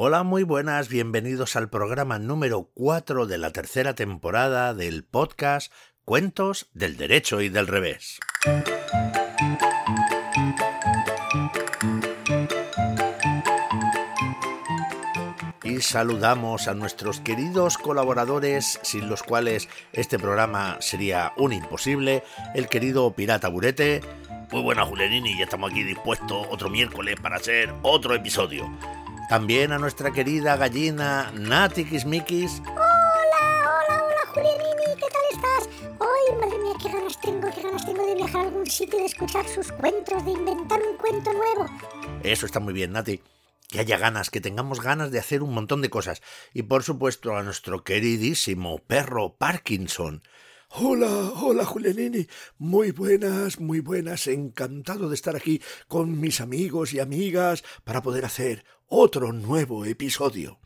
Hola, muy buenas, bienvenidos al programa número 4 de la tercera temporada del podcast Cuentos del Derecho y del Revés. Y saludamos a nuestros queridos colaboradores, sin los cuales este programa sería un imposible, el querido Pirata Burete. Muy buenas, Julianini, ya estamos aquí dispuestos otro miércoles para hacer otro episodio. También a nuestra querida gallina Nati Kismikis. Hola, hola, hola, Julianini, ¿qué tal estás? Ay, madre mía, qué ganas tengo, qué ganas tengo de viajar a algún sitio y de escuchar sus cuentos, de inventar un cuento nuevo. Eso está muy bien, Nati. Que haya ganas, que tengamos ganas de hacer un montón de cosas. Y por supuesto a nuestro queridísimo perro Parkinson. Hola, hola Julianini. Muy buenas, muy buenas. Encantado de estar aquí con mis amigos y amigas para poder hacer otro nuevo episodio.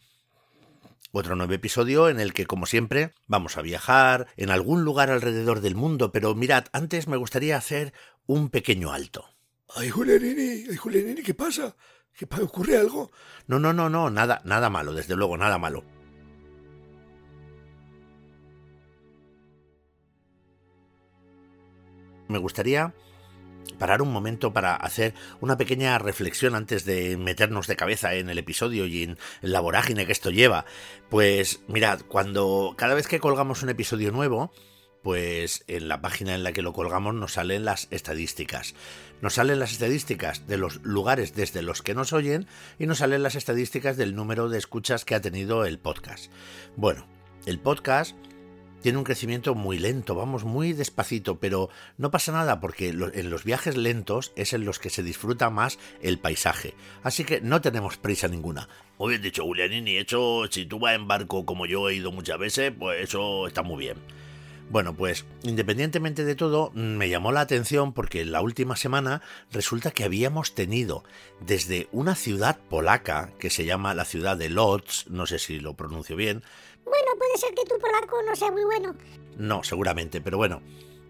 Otro nuevo episodio en el que, como siempre, vamos a viajar en algún lugar alrededor del mundo, pero mirad, antes me gustaría hacer un pequeño alto. Ay, Julianini, ay, Julianini, ¿qué pasa? ¿Qué pa- ocurre algo? No, no, no, no, nada, nada malo, desde luego, nada malo. Me gustaría parar un momento para hacer una pequeña reflexión antes de meternos de cabeza en el episodio y en la vorágine que esto lleva. Pues mirad, cuando cada vez que colgamos un episodio nuevo, pues en la página en la que lo colgamos nos salen las estadísticas. Nos salen las estadísticas de los lugares desde los que nos oyen y nos salen las estadísticas del número de escuchas que ha tenido el podcast. Bueno, el podcast tiene un crecimiento muy lento, vamos muy despacito, pero no pasa nada porque en los viajes lentos es en los que se disfruta más el paisaje. Así que no tenemos prisa ninguna. Muy bien dicho, Julianini. Hecho, si tú vas en barco como yo he ido muchas veces, pues eso está muy bien. Bueno, pues independientemente de todo, me llamó la atención porque la última semana resulta que habíamos tenido desde una ciudad polaca que se llama la ciudad de Lodz, no sé si lo pronuncio bien, Bueno, puede ser que tu polaco no sea muy bueno. no, seguramente, pero bueno,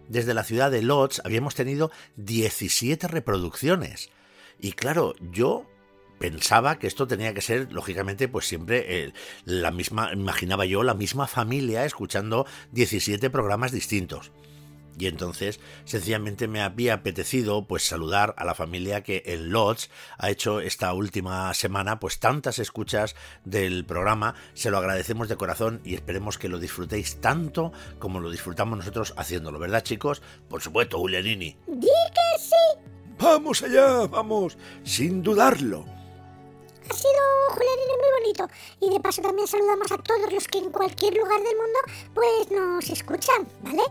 desde la ciudad de Lodz habíamos tenido 17 reproducciones. Y claro, yo pensaba que esto tenía que ser, lógicamente, pues siempre eh, la misma, imaginaba yo, la misma familia escuchando 17 programas distintos. Y entonces, sencillamente me había apetecido pues saludar a la familia que en Lodz ha hecho esta última semana pues tantas escuchas del programa. Se lo agradecemos de corazón y esperemos que lo disfrutéis tanto como lo disfrutamos nosotros haciéndolo, ¿verdad, chicos? Por supuesto, Julianini. Di que sí. Vamos allá, vamos, sin dudarlo. Ha sido, Julianini, muy bonito. Y de paso también saludamos a todos los que en cualquier lugar del mundo pues nos escuchan, ¿vale?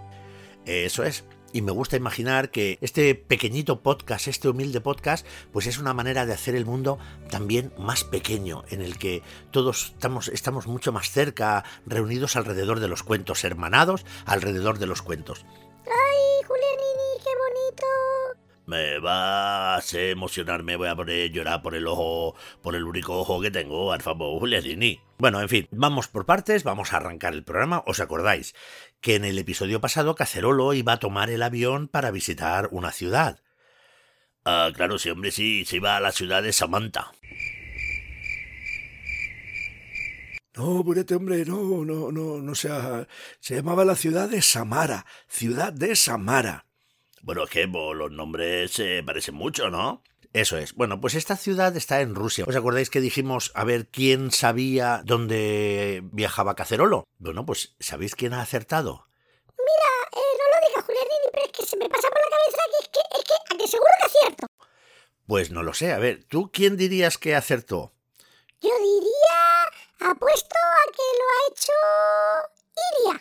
Eso es. Y me gusta imaginar que este pequeñito podcast, este humilde podcast, pues es una manera de hacer el mundo también más pequeño, en el que todos estamos, estamos mucho más cerca, reunidos alrededor de los cuentos, hermanados alrededor de los cuentos. Ay, Julianini, qué bonito. Me va a hacer emocionar, me voy a poner llorar por el ojo, por el único ojo que tengo, al famoso Julianini. Bueno, en fin, vamos por partes, vamos a arrancar el programa. ¿Os acordáis que en el episodio pasado Cacerolo iba a tomar el avión para visitar una ciudad? Ah, claro, sí, hombre, sí, se iba a la ciudad de Samantha. No, Burete, hombre, no, no, no, no sea. Se llamaba la ciudad de Samara, ciudad de Samara. Bueno, es que pues, los nombres se parecen mucho, ¿no? Eso es. Bueno, pues esta ciudad está en Rusia. ¿Os acordáis que dijimos a ver quién sabía dónde viajaba Cacerolo? Bueno, pues ¿sabéis quién ha acertado? Eh, no lo digas, Julianini, pero es que se me pasa por la cabeza que es que, es que, a que seguro que acierto. Pues no lo sé. A ver, ¿tú quién dirías que acertó? Yo diría, apuesto a que lo ha hecho Iria.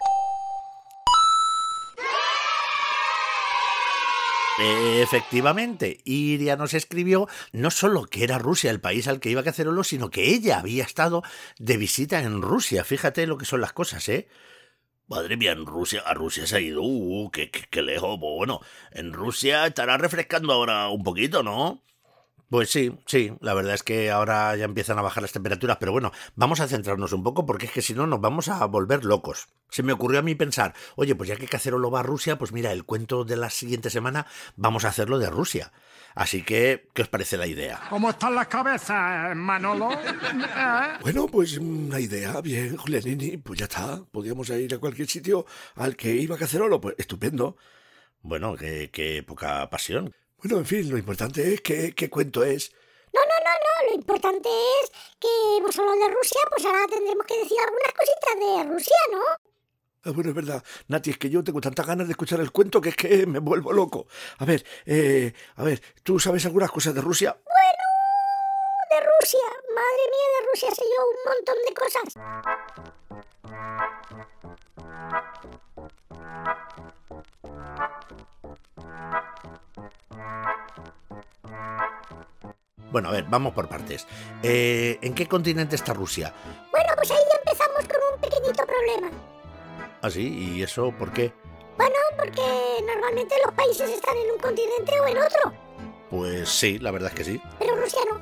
Efectivamente, Iria nos escribió no solo que era Rusia el país al que iba Cacerolo, sino que ella había estado de visita en Rusia. Fíjate lo que son las cosas, ¿eh? Madre mía, en Rusia, a Rusia se ha ido, uh, qué, qué- lejos. Bueno, en Rusia estará refrescando ahora un poquito, ¿no? Pues sí, sí, la verdad es que ahora ya empiezan a bajar las temperaturas, pero bueno, vamos a centrarnos un poco porque es que si no nos vamos a volver locos. Se me ocurrió a mí pensar, oye, pues ya que Cacerolo va a Rusia, pues mira, el cuento de la siguiente semana vamos a hacerlo de Rusia. Así que, ¿qué os parece la idea? ¿Cómo están las cabezas, Manolo? ¿Eh? Bueno, pues una idea, bien, Julianini, pues ya está. Podíamos ir a cualquier sitio al que iba Cacerolo, pues estupendo. Bueno, qué, qué poca pasión. Bueno, en fin, lo importante es que, qué cuento es. No, no, no, no. Lo importante es que hemos hablado de Rusia, pues ahora tendremos que decir algunas cositas de Rusia, ¿no? Ah, bueno, es verdad. Nati, es que yo tengo tantas ganas de escuchar el cuento que es que me vuelvo loco. A ver, eh, a ver, ¿tú sabes algunas cosas de Rusia? Bueno, de Rusia. Madre mía, de Rusia sé yo un montón de cosas. Bueno, a ver, vamos por partes. Eh, ¿En qué continente está Rusia? Bueno, pues ahí ya empezamos con un pequeñito problema. ¿Ah, sí? ¿Y eso por qué? Bueno, porque normalmente los países están en un continente o en otro. Pues sí, la verdad es que sí. Pero Rusia no.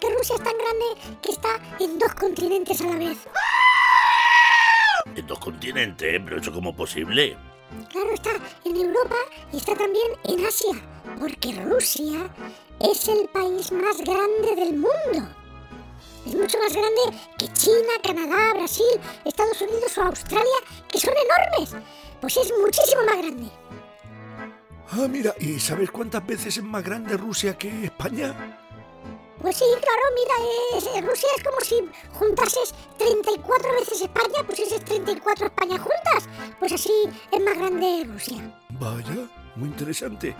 Que Rusia es tan grande que está en dos continentes a la vez. En dos continentes, pero eso cómo es posible. Claro, está en Europa y está también en Asia. Porque Rusia es el país más grande del mundo. Es mucho más grande que China, Canadá, Brasil, Estados Unidos o Australia, que son enormes. Pues es muchísimo más grande. Ah, mira, ¿y sabes cuántas veces es más grande Rusia que España? Pues sí, claro, mira, es- Rusia es como si juntases 34 veces España, pues es 34 España juntas. Pues así es más grande Rusia. Vaya, muy interesante.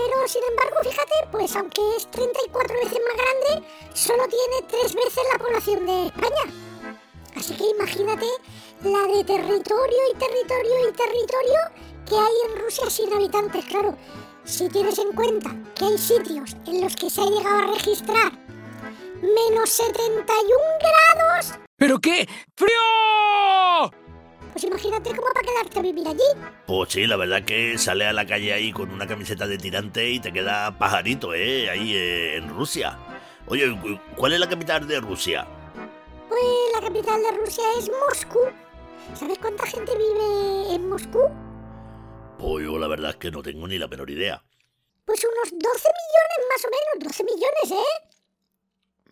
Pero sin embargo, fíjate, pues aunque es 34 veces más grande, solo tiene tres veces la población de España. Así que imagínate la de territorio y territorio y territorio que hay en Rusia sin habitantes, claro. Si tienes en cuenta que hay sitios en los que se ha llegado a registrar menos 71 grados, ¿Pero qué? ¡Frío! Pues imagínate cómo para quedarte a vivir allí. Pues sí, la verdad que sale a la calle ahí con una camiseta de tirante y te queda pajarito, ¿eh? Ahí eh, en Rusia. Oye, cu- ¿cuál es la capital de Rusia? Pues la capital de Rusia es Moscú. ¿Sabes cuánta gente vive en Moscú? Pues yo la verdad es que no tengo ni la menor idea. Pues unos 12 millones más o menos, 12 millones, ¿eh?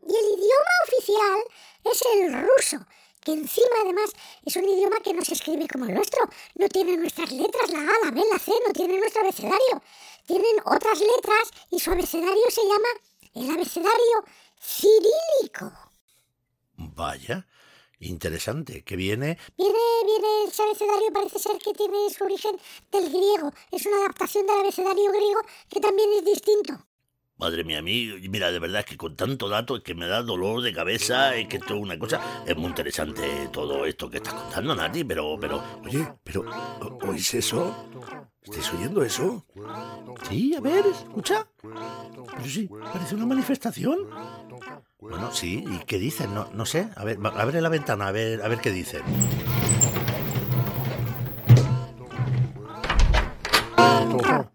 Y el idioma oficial es el ruso, que encima además es un idioma que no se escribe como el nuestro. No tiene nuestras letras, la A, la B, la C, no tiene nuestro abecedario. Tienen otras letras y su abecedario se llama el abecedario cirílico. Vaya, interesante, que viene... Viene, viene ese abecedario, parece ser que tiene su origen del griego. Es una adaptación del abecedario griego que también es distinto. Madre mía, a mí, mira, de verdad es que con tanto dato es que me da dolor de cabeza, es que esto es una cosa... Es muy interesante todo esto que estás contando, Nati, pero, pero... Oye, pero ¿o- ¿oís eso? ¿Estáis oyendo eso? Sí, a ver, escucha. Pero sí, parece una manifestación. Bueno, sí, ¿y qué dicen? No, no sé. A ver, abre la ventana, a ver, a ver qué dicen.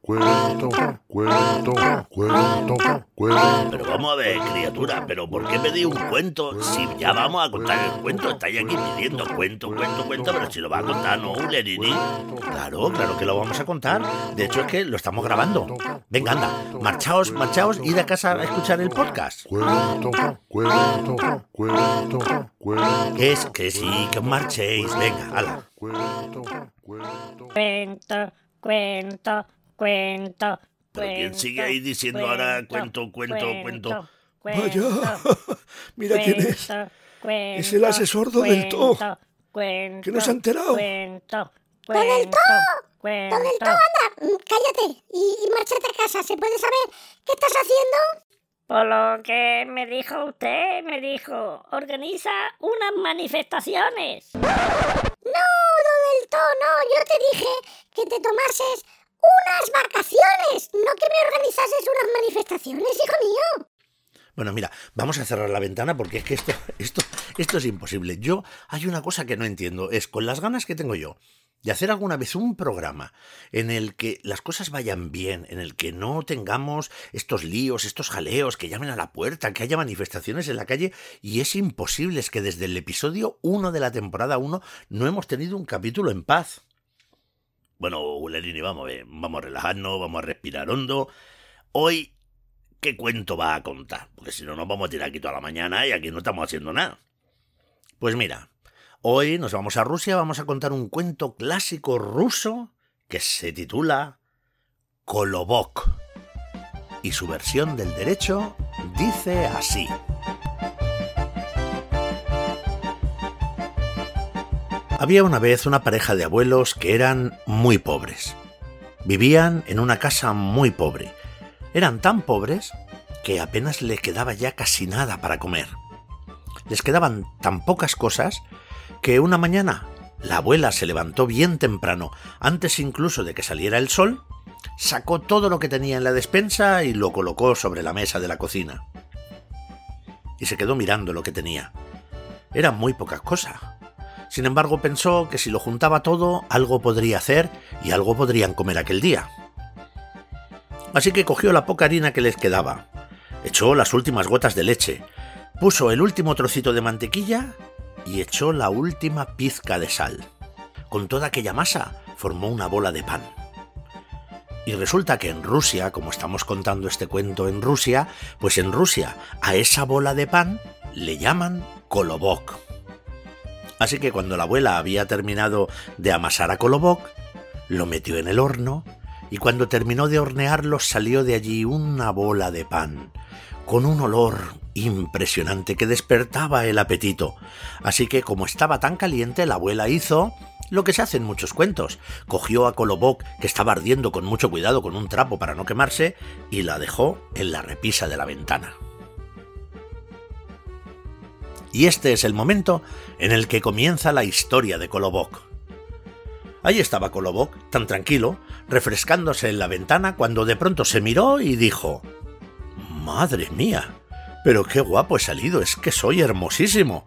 Cuento, cuento, cuento, cuento. Pero vamos a ver, criatura, pero ¿por qué pedí un cuento si ya vamos a contar el cuento? Estáis aquí pidiendo cuento, cuento, cuento, pero si lo va a contar, ¿no, Lerini? Claro, claro que lo vamos a contar. De hecho, es que lo estamos grabando. Venga, anda, marchaos, marchaos, id a casa a escuchar el podcast. Cuento, cuento, cuento, cuento, es que sí, que marchéis. Venga, hala. cuento, cuento. Cuento, cuento, cuento. Pero ¿quién sigue ahí diciendo ahora cuento, cuento, cuento? Vaya, mira quién es. Es el asesor del todo. Que no se ha enterado. Cuento, ¡Don cuento, cuento. Don del todo, anda, mm, cállate y, y márchate a casa. ¿Se puede saber qué estás haciendo? Por lo que me dijo usted, me dijo, organiza unas manifestaciones. Del todo, no. Yo te dije que te tomases unas vacaciones, no que me organizases unas manifestaciones, hijo mío. Bueno, mira, vamos a cerrar la ventana porque es que esto, esto, esto es imposible. Yo, hay una cosa que no entiendo, es con las ganas que tengo yo de hacer alguna vez un programa en el que las cosas vayan bien, en el que no tengamos estos líos, estos jaleos, que llamen a la puerta, que haya manifestaciones en la calle, y es imposible, es que desde el episodio 1 de la temporada 1 no hemos tenido un capítulo en paz. Bueno, Lerini, vamos ver, vamos a relajarnos, vamos a respirar hondo. hoy, ¿qué cuento va a contar? Porque si no, nos vamos a tirar aquí toda la mañana y aquí no estamos haciendo nada. Pues mira, hoy nos vamos a Rusia, vamos a contar un cuento clásico ruso que se titula Kolobok. Y su versión del derecho dice así. Había una vez una pareja de abuelos que eran muy pobres. Vivían en una casa muy pobre. Eran tan pobres que apenas le quedaba ya casi nada para comer. Les quedaban tan pocas cosas que una mañana la abuela se levantó bien temprano, antes incluso de que saliera el sol, sacó todo lo que tenía en la despensa y lo colocó sobre la mesa de la cocina. Y se quedó mirando lo que tenía. Era muy poca cosa. Sin embargo, pensó que si lo juntaba todo, algo podría hacer y algo podrían comer aquel día. Así que cogió la poca harina que les quedaba, echó las últimas gotas de leche, puso el último trocito de mantequilla y echó la última pizca de sal. Con toda aquella masa formó una bola de pan. Y resulta que en Rusia, como estamos contando este cuento en Rusia, pues en Rusia a esa bola de pan le llaman kolobok. Así que cuando la abuela había terminado de amasar a kolobok, lo metió en el horno y cuando terminó de hornearlo salió de allí una bola de pan, con un olor impresionante que despertaba el apetito. Así que como estaba tan caliente, la abuela hizo lo que se hace en muchos cuentos. Cogió a Kolobok, que estaba ardiendo con mucho cuidado con un trapo para no quemarse, y la dejó en la repisa de la ventana. Y este es el momento en el que comienza la historia de Kolobok. Ahí estaba Kolobok, tan tranquilo, refrescándose en la ventana cuando de pronto se miró y dijo Madre mía, pero qué guapo he salido, es que soy hermosísimo.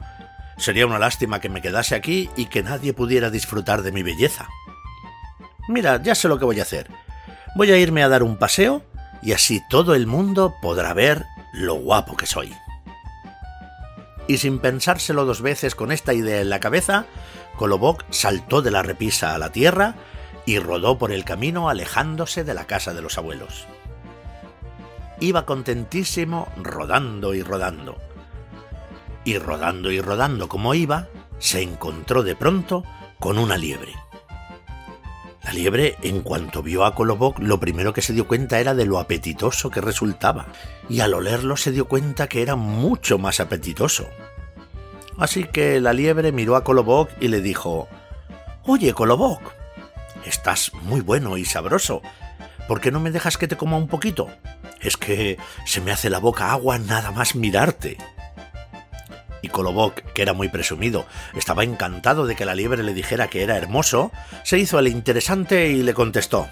Sería una lástima que me quedase aquí y que nadie pudiera disfrutar de mi belleza. Mira, ya sé lo que voy a hacer. Voy a irme a dar un paseo y así todo el mundo podrá ver lo guapo que soy. Y sin pensárselo dos veces con esta idea en la cabeza, Kolobok saltó de la repisa a la tierra y rodó por el camino alejándose de la casa de los abuelos. Iba contentísimo rodando y rodando. Y rodando y rodando como iba, se encontró de pronto con una liebre. La liebre, en cuanto vio a Kolobok, lo primero que se dio cuenta era de lo apetitoso que resultaba, y al olerlo se dio cuenta que era mucho más apetitoso. Así que la liebre miró a Kolobok y le dijo Oye, Kolobok, estás muy bueno y sabroso. ¿Por qué no me dejas que te coma un poquito? Es que se me hace la boca agua nada más mirarte. Y Kolobok, que era muy presumido, estaba encantado de que la liebre le dijera que era hermoso, se hizo el interesante y le contestó.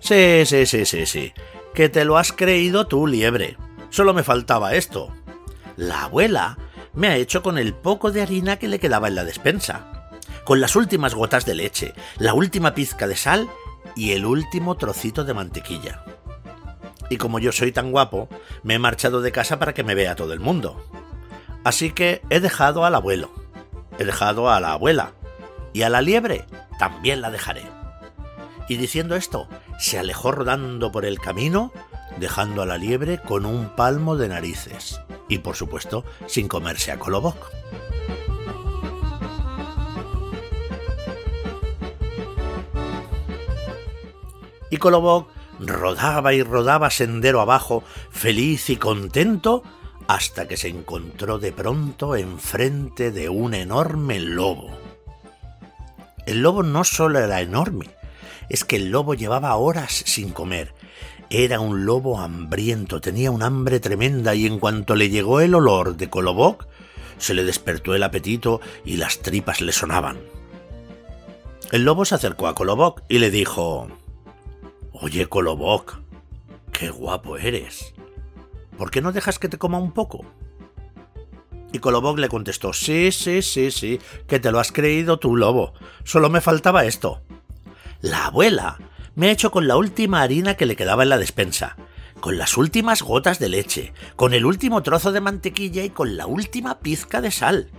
Sí, sí, sí, sí, sí, que te lo has creído tú, liebre. Solo me faltaba esto. La abuela me ha hecho con el poco de harina que le quedaba en la despensa, con las últimas gotas de leche, la última pizca de sal y el último trocito de mantequilla. Y como yo soy tan guapo, me he marchado de casa para que me vea todo el mundo. Así que he dejado al abuelo, he dejado a la abuela, y a la liebre también la dejaré. Y diciendo esto, se alejó rodando por el camino, dejando a la liebre con un palmo de narices, y por supuesto sin comerse a Kolobok. Y Kolobok rodaba y rodaba sendero abajo, feliz y contento, hasta que se encontró de pronto enfrente de un enorme lobo. El lobo no solo era enorme, es que el lobo llevaba horas sin comer. Era un lobo hambriento, tenía un hambre tremenda y en cuanto le llegó el olor de Kolobok, se le despertó el apetito y las tripas le sonaban. El lobo se acercó a Kolobok y le dijo Oye, Kolobok, qué guapo eres. ¿por qué no dejas que te coma un poco? Y Kolobok le contestó, sí, sí, sí, sí, que te lo has creído tú, lobo. Solo me faltaba esto. La abuela me ha hecho con la última harina que le quedaba en la despensa, con las últimas gotas de leche, con el último trozo de mantequilla y con la última pizca de sal.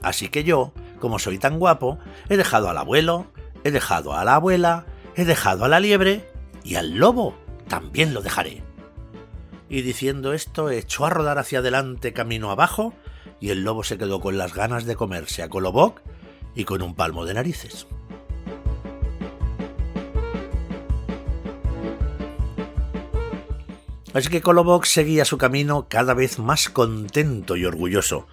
Así que yo, como soy tan guapo, he dejado al abuelo, he dejado a la abuela, he dejado a la liebre y al lobo también lo dejaré. Y diciendo esto, echó a rodar hacia adelante camino abajo, y el lobo se quedó con las ganas de comerse a Coloboc y con un palmo de narices. Así que Coloboc seguía su camino cada vez más contento y orgulloso.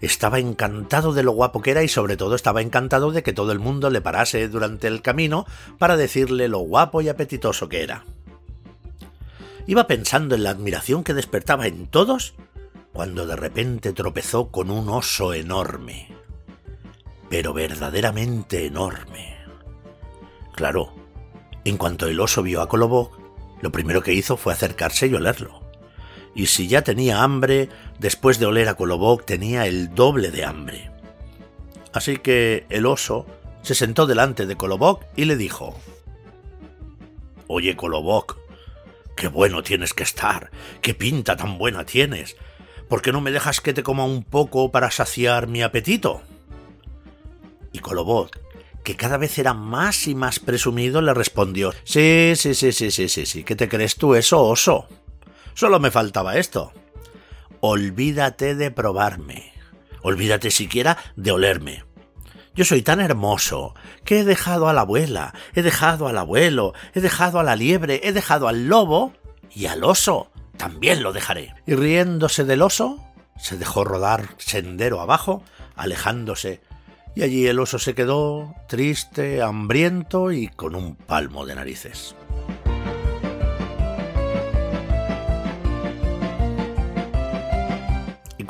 Estaba encantado de lo guapo que era y sobre todo estaba encantado de que todo el mundo le parase durante el camino para decirle lo guapo y apetitoso que era. Iba pensando en la admiración que despertaba en todos cuando de repente tropezó con un oso enorme. Pero verdaderamente enorme. Claro, en cuanto el oso vio a Coloboc, lo primero que hizo fue acercarse y olerlo. Y si ya tenía hambre, después de oler a Coloboc tenía el doble de hambre. Así que el oso se sentó delante de Coloboc y le dijo: Oye, Coloboc, qué bueno tienes que estar, qué pinta tan buena tienes. ¿Por qué no me dejas que te coma un poco para saciar mi apetito? Y Coloboc que cada vez era más y más presumido, le respondió Sí, sí, sí, sí, sí, sí, sí. ¿Qué te crees tú eso, oso? Solo me faltaba esto. Olvídate de probarme. Olvídate siquiera de olerme. Yo soy tan hermoso que he dejado a la abuela, he dejado al abuelo, he dejado a la liebre, he dejado al lobo y al oso. También lo dejaré. Y riéndose del oso, se dejó rodar sendero abajo, alejándose y allí el oso se quedó triste, hambriento y con un palmo de narices.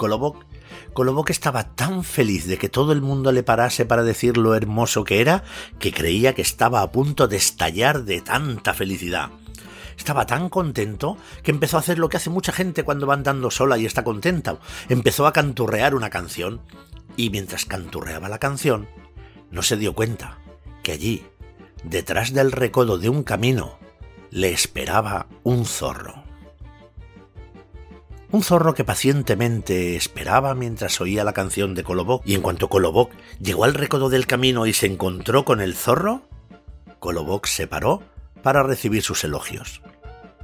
Y Coloboc, Coloboc estaba tan feliz de que todo el mundo le parase para decir lo hermoso que era, que creía que estaba a punto de estallar de tanta felicidad. Estaba tan contento que empezó a hacer lo que hace mucha gente cuando va andando sola y está contenta. Empezó a canturrear una canción y mientras canturreaba la canción, no se dio cuenta que allí, detrás del recodo de un camino, le esperaba un zorro. Un zorro que pacientemente esperaba mientras oía la canción de Coloboc, y en cuanto Coloboc llegó al recodo del camino y se encontró con el zorro, Coloboc se paró para recibir sus elogios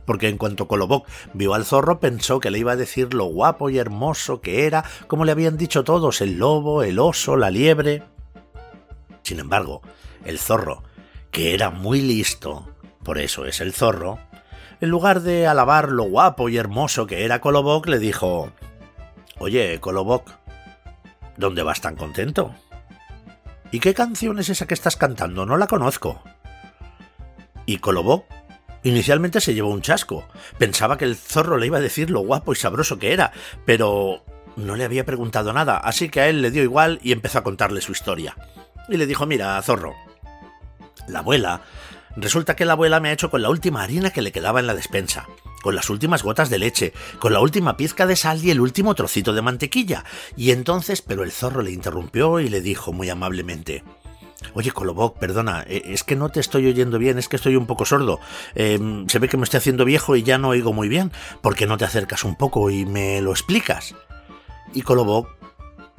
porque en cuanto Coloboc vio al zorro pensó que le iba a decir lo guapo y hermoso que era, como le habían dicho todos, el lobo, el oso, la liebre. Sin embargo, el zorro, que era muy listo, por eso es el zorro, en lugar de alabar lo guapo y hermoso que era Coloboc, le dijo Oye, Coloboc, ¿dónde vas tan contento? ¿Y qué canción es esa que estás cantando? No la conozco. Y Coloboc Inicialmente se llevó un chasco. Pensaba que el zorro le iba a decir lo guapo y sabroso que era, pero no le había preguntado nada, así que a él le dio igual y empezó a contarle su historia. Y le dijo, mira, zorro, la abuela... Resulta que la abuela me ha hecho con la última harina que le quedaba en la despensa, con las últimas gotas de leche, con la última pizca de sal y el último trocito de mantequilla. Y entonces, pero el zorro le interrumpió y le dijo muy amablemente, Oye, Coloboc, perdona, eh, es que no te estoy oyendo bien, es que estoy un poco sordo. Em, se ve que me estoy haciendo viejo y ya no oigo muy bien. ¿Por qué no te acercas un poco y me lo explicas? Y Coloboc,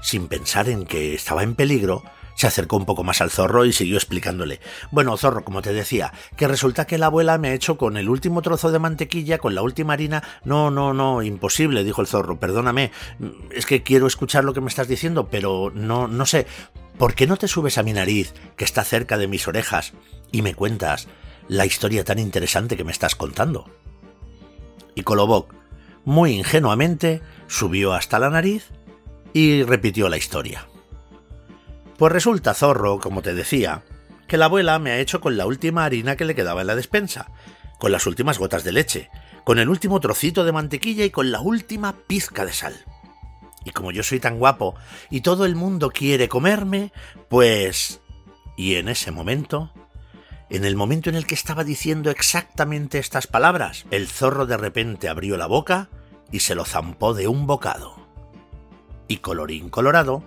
sin pensar en que estaba en peligro, se acercó un poco más al zorro y siguió explicándole. Bueno, zorro, como te decía, que resulta que la abuela me ha hecho con el último trozo de mantequilla, con la última harina. No, no, no, imposible, dijo el zorro, perdóname. Es que quiero escuchar lo que me estás diciendo, pero no, no sé. ¿Por qué no te subes a mi nariz, que está cerca de mis orejas, y me cuentas la historia tan interesante que me estás contando? Y Coloboc, muy ingenuamente, subió hasta la nariz y repitió la historia. Pues resulta, zorro, como te decía, que la abuela me ha hecho con la última harina que le quedaba en la despensa, con las últimas gotas de leche, con el último trocito de mantequilla y con la última pizca de sal. Y como yo soy tan guapo y todo el mundo quiere comerme, pues... Y en ese momento, en el momento en el que estaba diciendo exactamente estas palabras, el zorro de repente abrió la boca y se lo zampó de un bocado. Y colorín colorado,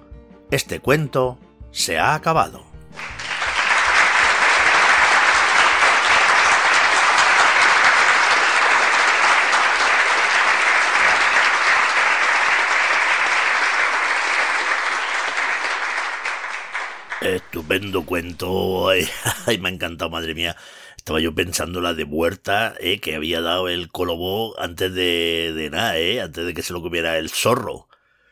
este cuento se ha acabado. Estupendo cuento. Ay, me ha encantado, madre mía. Estaba yo pensando la de muerta eh, que había dado el colobó antes de, de nada, eh, antes de que se lo comiera el zorro.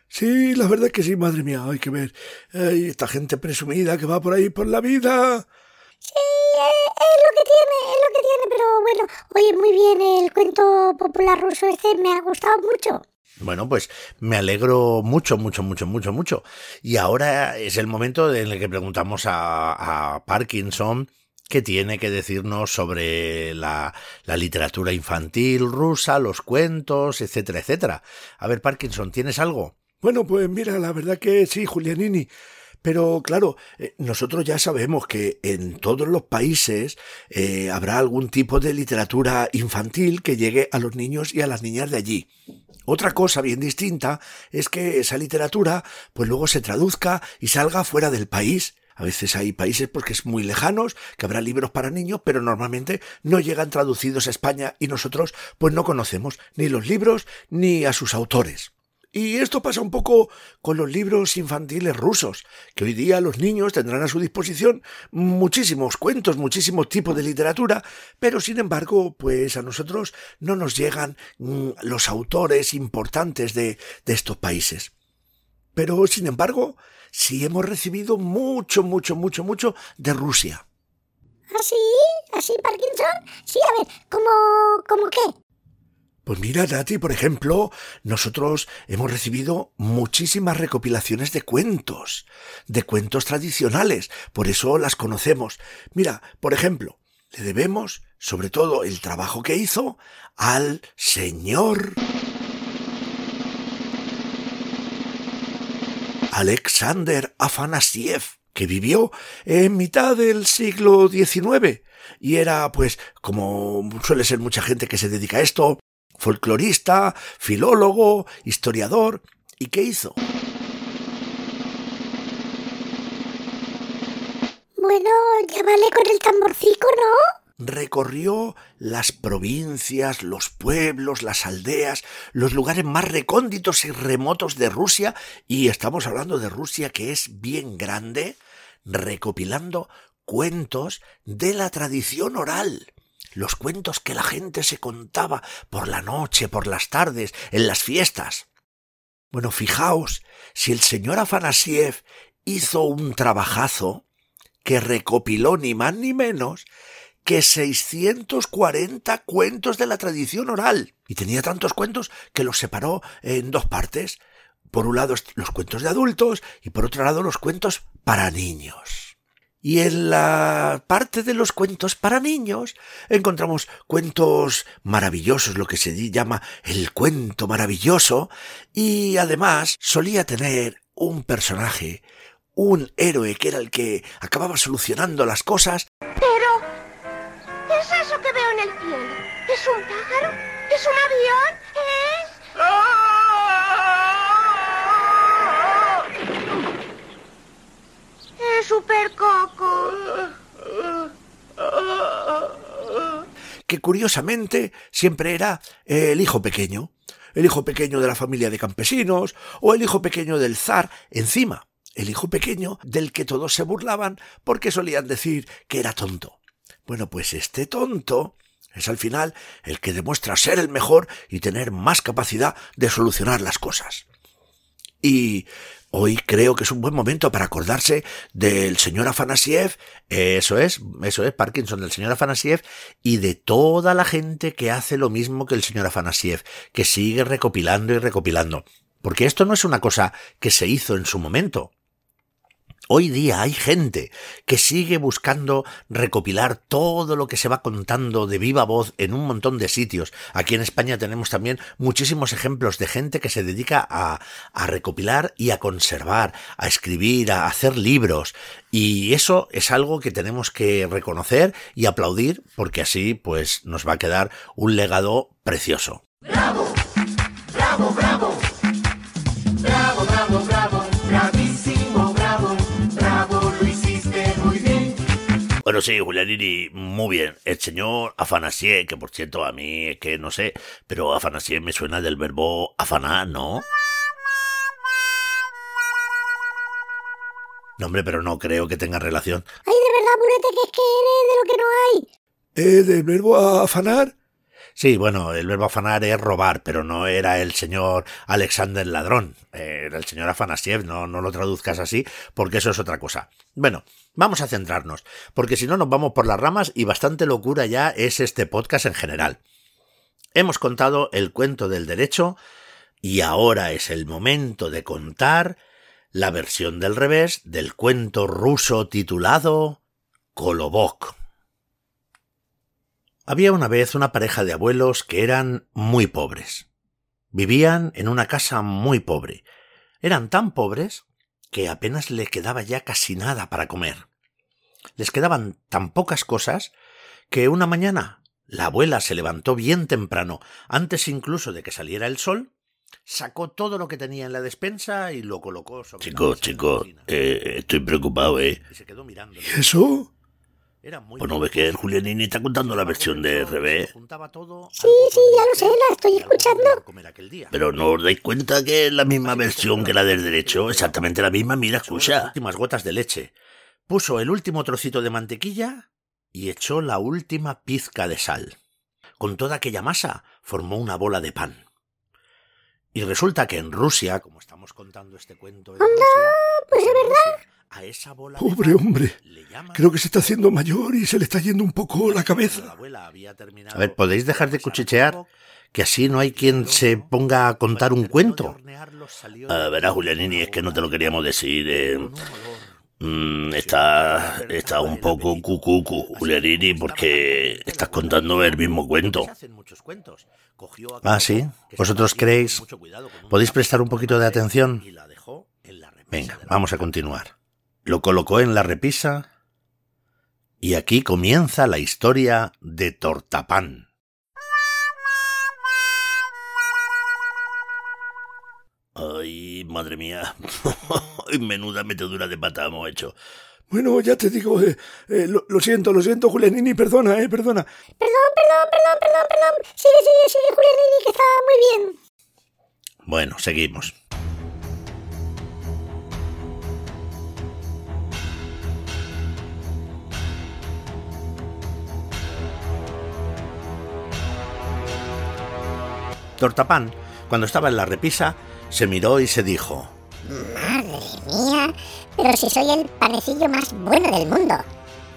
Sí, la verdad es que sí, madre mía, hay que ver. Ay, esta gente presumida que va por ahí por la vida. Sí, eh, es lo que tiene, es lo que tiene, pero bueno, oye, muy bien, el cuento popular ruso este me ha gustado mucho. Bueno, pues me alegro mucho, mucho, mucho, mucho, mucho. Y ahora es el momento en el que preguntamos a, a Parkinson qué tiene que decirnos sobre la, la, literatura infantil rusa, los cuentos, etcétera, etcétera. A ver, Parkinson, ¿tienes algo? Bueno, pues mira, la verdad que sí, Julianini. Pero claro, eh, nosotros ya sabemos que en todos los países eh, habrá algún tipo de literatura infantil que llegue a los niños y a las niñas de allí. Otra cosa bien distinta es que esa literatura pues luego se traduzca y salga fuera del país. A veces hay países porque es muy lejanos, que habrá libros para niños, pero normalmente no llegan traducidos a España y nosotros pues no conocemos ni los libros ni a sus autores. Y esto pasa un poco con los libros infantiles rusos, que hoy día los niños tendrán a su disposición muchísimos cuentos, muchísimos tipos de literatura, pero sin embargo, pues a nosotros no nos llegan mm, los autores importantes de, de estos países. Pero sin embargo, sí hemos recibido mucho, mucho, mucho, mucho de Rusia. ¿Así? ¿Así, Parkinson? Sí, a ver, ¿cómo, cómo qué? Pues mira, Nati, por ejemplo, nosotros hemos recibido muchísimas recopilaciones de cuentos, de cuentos tradicionales, por eso las conocemos. Mira, por ejemplo, le debemos, sobre todo, el trabajo que hizo al señor Alexander Afanasiev, que vivió en mitad del siglo XIX y era, pues, como suele ser mucha gente que se dedica a esto, folclorista, filólogo, historiador. ¿Y qué hizo? Bueno, llámale con el tamborcico, ¿no? Recorrió las provincias, los pueblos, las aldeas, los lugares más recónditos y remotos de Rusia, y estamos hablando de Rusia que es bien grande, recopilando cuentos de la tradición oral los cuentos que la gente se contaba por la noche, por las tardes, en las fiestas. Bueno, fijaos, si el señor Afanasiev hizo un trabajazo que recopiló ni más ni menos que 640 cuentos de la tradición oral. Y tenía tantos cuentos que los separó en dos partes. Por un lado los cuentos de adultos y por otro lado los cuentos para niños. Y en la parte de los cuentos para niños encontramos cuentos maravillosos, lo que se llama el cuento maravilloso, y además solía tener un personaje, un héroe que era el que acababa solucionando las cosas. Pero... ¿qué es eso que veo en el cielo? ¿Es un pájaro? ¿Es un avión? Super coco! Que curiosamente siempre era el hijo pequeño, el hijo pequeño de la familia de campesinos o el hijo pequeño del zar encima, el hijo pequeño del que todos se burlaban porque solían decir que era tonto. Bueno, pues este tonto es al final el que demuestra ser el mejor y tener más capacidad de solucionar las cosas. Y hoy creo que es un buen momento para acordarse del señor Afanasiev, eso es, eso es, Parkinson, del señor Afanasiev, y de toda la gente que hace lo mismo que el señor Afanasiev, que sigue recopilando y recopilando. Porque esto no es una cosa que se hizo en su momento. Hoy día hay gente que sigue buscando recopilar todo lo que se va contando de viva voz en un montón de sitios. Aquí en España tenemos también muchísimos ejemplos de gente que se dedica a, recopilar y a conservar, a escribir, a hacer libros. Y eso es algo que tenemos que reconocer y aplaudir porque así pues nos va a quedar un legado precioso. ¡Bravo, bravo! ¡Bravo, Bueno, sí, Julianini, muy bien. El señor Afanasiev, que por cierto a mí es que no sé, pero Afanasiev me suena del verbo afanar, ¿no? No, hombre, pero no creo que tenga relación. Ay, de verdad, Purete, que es que eres de lo que no hay. ¿Eh, ¿Del verbo afanar? Sí, bueno, el verbo afanar es robar, pero no era el señor Alexander Ladrón, era el señor Afanasiev, no, no lo traduzcas así, porque eso es otra cosa. Bueno, vamos a centrarnos, porque si no nos vamos por las ramas y bastante locura ya es este podcast en general. Hemos contado el cuento del derecho y ahora es el momento de contar la versión del revés del cuento ruso titulado Kolobok. Había una vez una pareja de abuelos que eran muy pobres. Vivían en una casa muy pobre. Eran tan pobres que apenas le quedaba ya casi nada para comer. Les quedaban tan pocas cosas que una mañana la abuela se levantó bien temprano, antes incluso de que saliera el sol, sacó todo lo que tenía en la despensa y lo colocó sobre Chico, la mesa de la chico, cocina. eh, estoy preocupado, ¿eh? Y se quedó mirando. ¿Y eso? Era muy Pues no ves que el Julianini está contando la versión de. Juntaba todo, Sí, sí, ya lo sé, la estoy escuchando. Pero no os dais cuenta que es la misma versión que la del derecho, exactamente la misma, mira, escucha. últimas gotas de leche, puso el último trocito de mantequilla y echó la última pizca de sal. Con toda aquella masa formó una bola de pan. Y resulta que en Rusia, como estamos contando este cuento en Rusia, pues es en verdad. Rusia, a esa bola de Pobre hombre. Creo que se está haciendo mayor y se le está yendo un poco la cabeza. A ver, ¿podéis dejar de cuchichear? Que así no hay quien se ponga a contar un cuento. A ver, a Julianini, es que no te lo queríamos decir. eh, mm, está, está un poco cucucu, Julianini, porque estás contando el mismo cuento. Ah, ¿sí? ¿Vosotros creéis? ¿Podéis prestar un poquito de atención? Venga, vamos a continuar. Lo colocó en la repisa y aquí comienza la historia de Tortapán. Ay, madre mía. Menuda metedura de pata hemos hecho. Bueno, ya te digo, eh, eh, lo, lo siento, lo siento, Julianini, perdona, eh, perdona. Perdón, perdón, perdón, perdón, perdón. Sigue, sigue, sigue, Julianini, que está muy bien. Bueno, seguimos. Tortapán, cuando estaba en la repisa, se miró y se dijo, Madre mía, pero si soy el panecillo más bueno del mundo.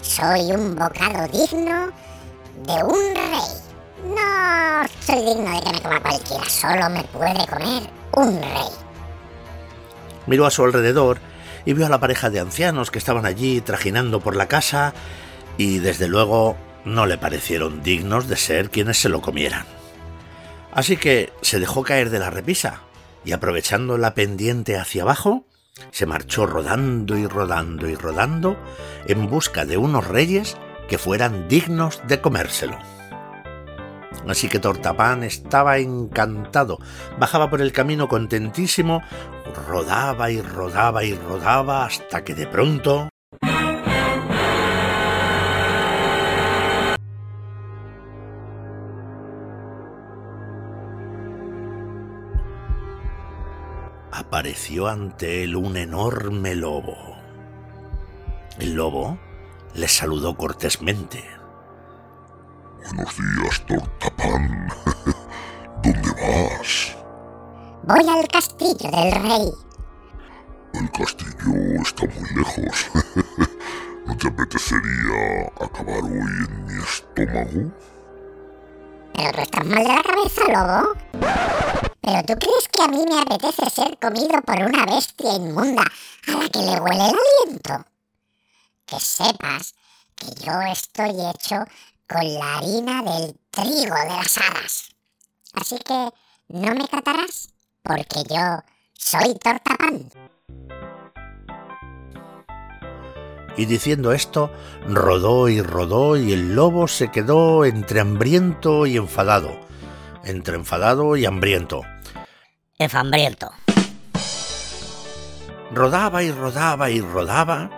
Soy un bocado digno de un rey. No soy digno de que me coma cualquiera, solo me puede comer un rey. Miró a su alrededor y vio a la pareja de ancianos que estaban allí trajinando por la casa y desde luego no le parecieron dignos de ser quienes se lo comieran. Así que se dejó caer de la repisa y aprovechando la pendiente hacia abajo, se marchó rodando y rodando y rodando en busca de unos reyes que fueran dignos de comérselo. Así que Tortapán estaba encantado, bajaba por el camino contentísimo, rodaba y rodaba y rodaba hasta que de pronto... apareció ante él un enorme lobo. El lobo le saludó cortésmente. Buenos días, Tortapán. ¿Dónde vas? Voy al castillo del rey. El castillo está muy lejos. ¿No te apetecería acabar hoy en mi estómago? Pero tú estás mal de la cabeza, lobo. ¿Pero tú crees que a mí me apetece ser comido por una bestia inmunda a la que le huele el aliento? Que sepas que yo estoy hecho con la harina del trigo de las hadas. Así que no me catarás, porque yo soy tortapán. Y diciendo esto, rodó y rodó y el lobo se quedó entre hambriento y enfadado. Entre enfadado y hambriento. Enfambriento. Rodaba y rodaba y rodaba,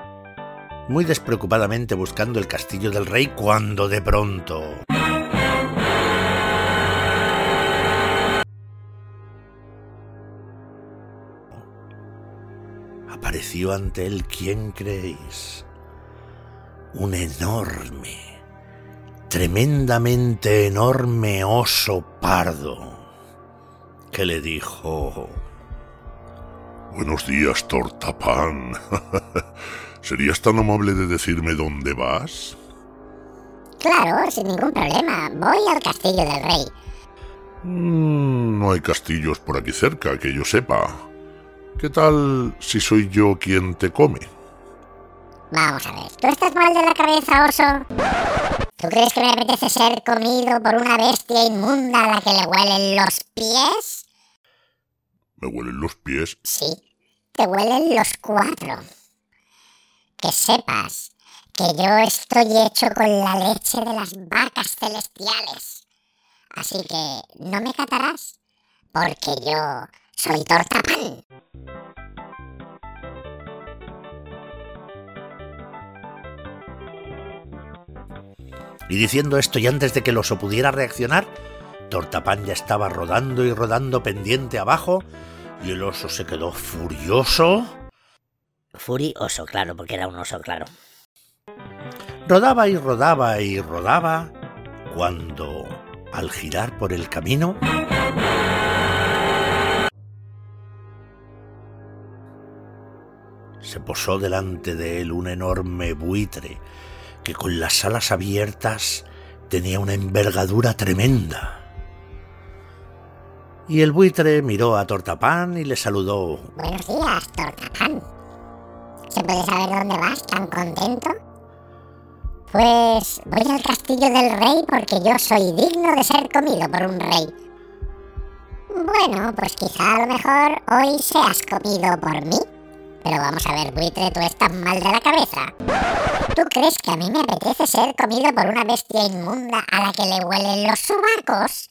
muy despreocupadamente buscando el castillo del rey cuando de pronto... Apareció ante él, ¿quién creéis? Un enorme, tremendamente enorme oso pardo, que le dijo... Buenos días, Tortapan. ¿Serías tan amable de decirme dónde vas? Claro, sin ningún problema. Voy al castillo del rey. Mm, no hay castillos por aquí cerca, que yo sepa. ¿Qué tal si soy yo quien te come? Vamos a ver, ¿tú estás mal de la cabeza, oso? ¿Tú crees que me apetece ser comido por una bestia inmunda a la que le huelen los pies? ¿Me huelen los pies? Sí, te huelen los cuatro. Que sepas que yo estoy hecho con la leche de las vacas celestiales. Así que no me catarás, porque yo soy tortapan. Y diciendo esto y antes de que el oso pudiera reaccionar, Tortapán ya estaba rodando y rodando pendiente abajo y el oso se quedó furioso. Furioso, claro, porque era un oso, claro. Rodaba y rodaba y rodaba cuando, al girar por el camino, se posó delante de él un enorme buitre que con las alas abiertas tenía una envergadura tremenda. Y el buitre miró a Tortapán y le saludó. Buenos días, Tortapán. ¿Se puede saber dónde vas tan contento? Pues voy al castillo del rey porque yo soy digno de ser comido por un rey. Bueno, pues quizá a lo mejor hoy seas comido por mí. Pero vamos a ver, buitre, tú estás mal de la cabeza. ¿Tú crees que a mí me apetece ser comido por una bestia inmunda a la que le huelen los sobacos?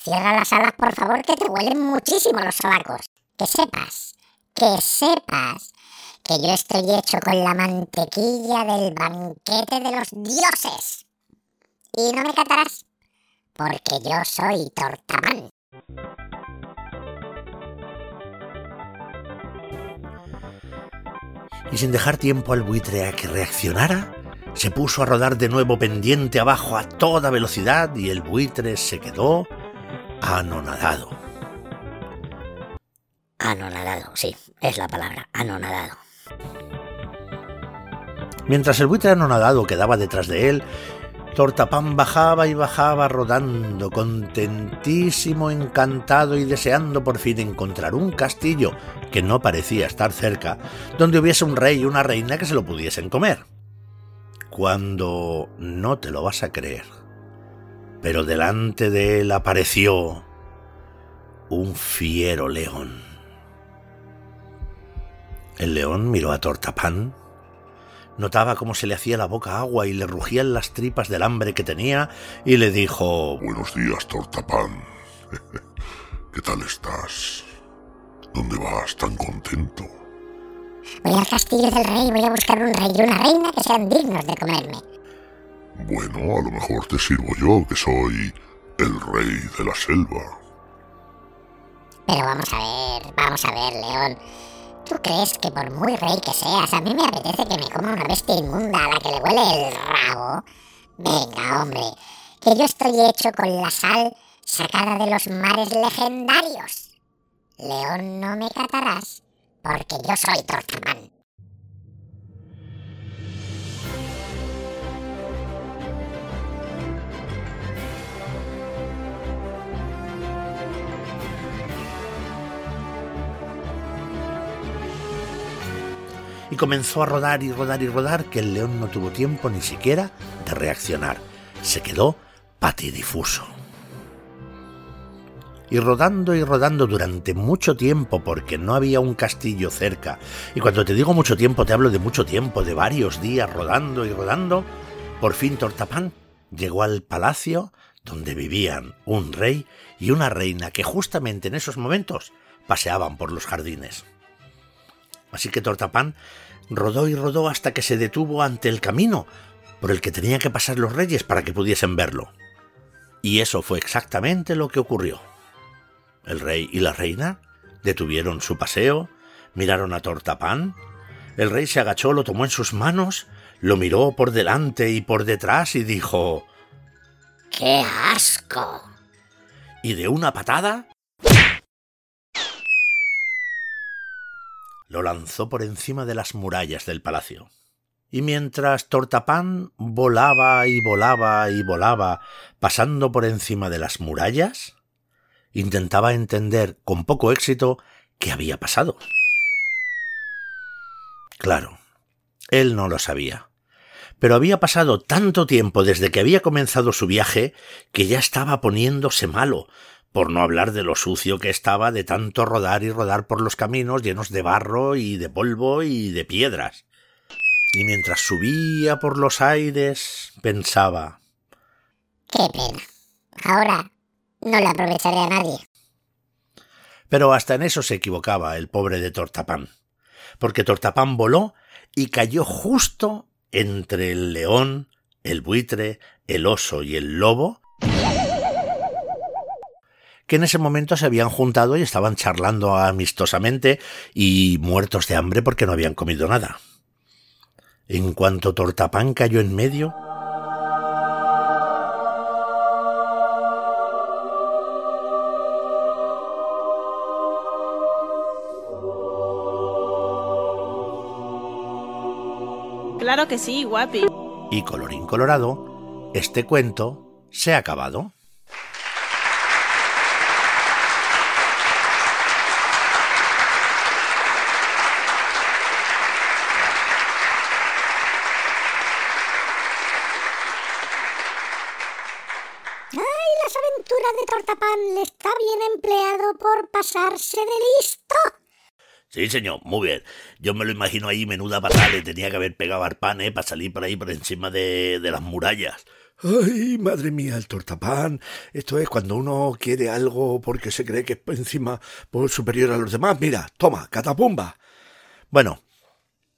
Cierra las alas, por favor, que te huelen muchísimo los sobacos. Que sepas, que sepas que yo estoy hecho con la mantequilla del banquete de los dioses. Y no me catarás, porque yo soy Tortamán. Y sin dejar tiempo al buitre a que reaccionara, se puso a rodar de nuevo pendiente abajo a toda velocidad y el buitre se quedó anonadado. Anonadado, sí, es la palabra, anonadado. Mientras el buitre anonadado quedaba detrás de él, Tortapán bajaba y bajaba rodando, contentísimo, encantado y deseando por fin encontrar un castillo que no parecía estar cerca, donde hubiese un rey y una reina que se lo pudiesen comer. Cuando no te lo vas a creer, pero delante de él apareció un fiero león. El león miró a Tortapán Notaba cómo se le hacía la boca agua y le rugían las tripas del hambre que tenía y le dijo... Buenos días, Tortapán. ¿Qué tal estás? ¿Dónde vas tan contento? Voy al castillo del rey, voy a buscar un rey y una reina que sean dignos de comerme. Bueno, a lo mejor te sirvo yo, que soy el rey de la selva. Pero vamos a ver, vamos a ver, León. ¿Tú crees que por muy rey que seas, a mí me apetece que me coma una bestia inmunda a la que le huele el rabo? Venga, hombre, que yo estoy hecho con la sal sacada de los mares legendarios. León, no me catarás, porque yo soy Tortamán. Comenzó a rodar y rodar y rodar que el león no tuvo tiempo ni siquiera de reaccionar. Se quedó patidifuso. Y rodando y rodando durante mucho tiempo porque no había un castillo cerca. Y cuando te digo mucho tiempo te hablo de mucho tiempo, de varios días rodando y rodando. Por fin Tortapán llegó al palacio donde vivían un rey y una reina que justamente en esos momentos paseaban por los jardines. Así que Tortapán rodó y rodó hasta que se detuvo ante el camino por el que tenían que pasar los reyes para que pudiesen verlo. Y eso fue exactamente lo que ocurrió. El rey y la reina detuvieron su paseo, miraron a Tortapán, el rey se agachó, lo tomó en sus manos, lo miró por delante y por detrás y dijo ¡Qué asco! Y de una patada lo lanzó por encima de las murallas del palacio. Y mientras Tortapán volaba y volaba y volaba, pasando por encima de las murallas, intentaba entender con poco éxito qué había pasado. Claro, él no lo sabía. Pero había pasado tanto tiempo desde que había comenzado su viaje que ya estaba poniéndose malo, por no hablar de lo sucio que estaba de tanto rodar y rodar por los caminos llenos de barro y de polvo y de piedras. Y mientras subía por los aires, pensaba ¡Qué pena! Ahora no le aprovecharé a nadie. Pero hasta en eso se equivocaba el pobre de Tortapán, porque Tortapán voló y cayó justo entre el león, el buitre, el oso y el lobo, que en ese momento se habían juntado y estaban charlando amistosamente y muertos de hambre porque no habían comido nada. En cuanto Tortapán cayó en medio, Claro que sí, guapi. y colorín colorado, este cuento se ha acabado. ¡Ay, las aventuras de Tortapán le está bien empleado por pasarse de listo! Sí, señor, muy bien. Yo me lo imagino ahí, menuda patada, le tenía que haber pegado al pan, ¿eh? Para salir por ahí por encima de, de las murallas. Ay, madre mía, el tortapán. Esto es cuando uno quiere algo porque se cree que es por encima, por superior a los demás. Mira, toma, catapumba. Bueno,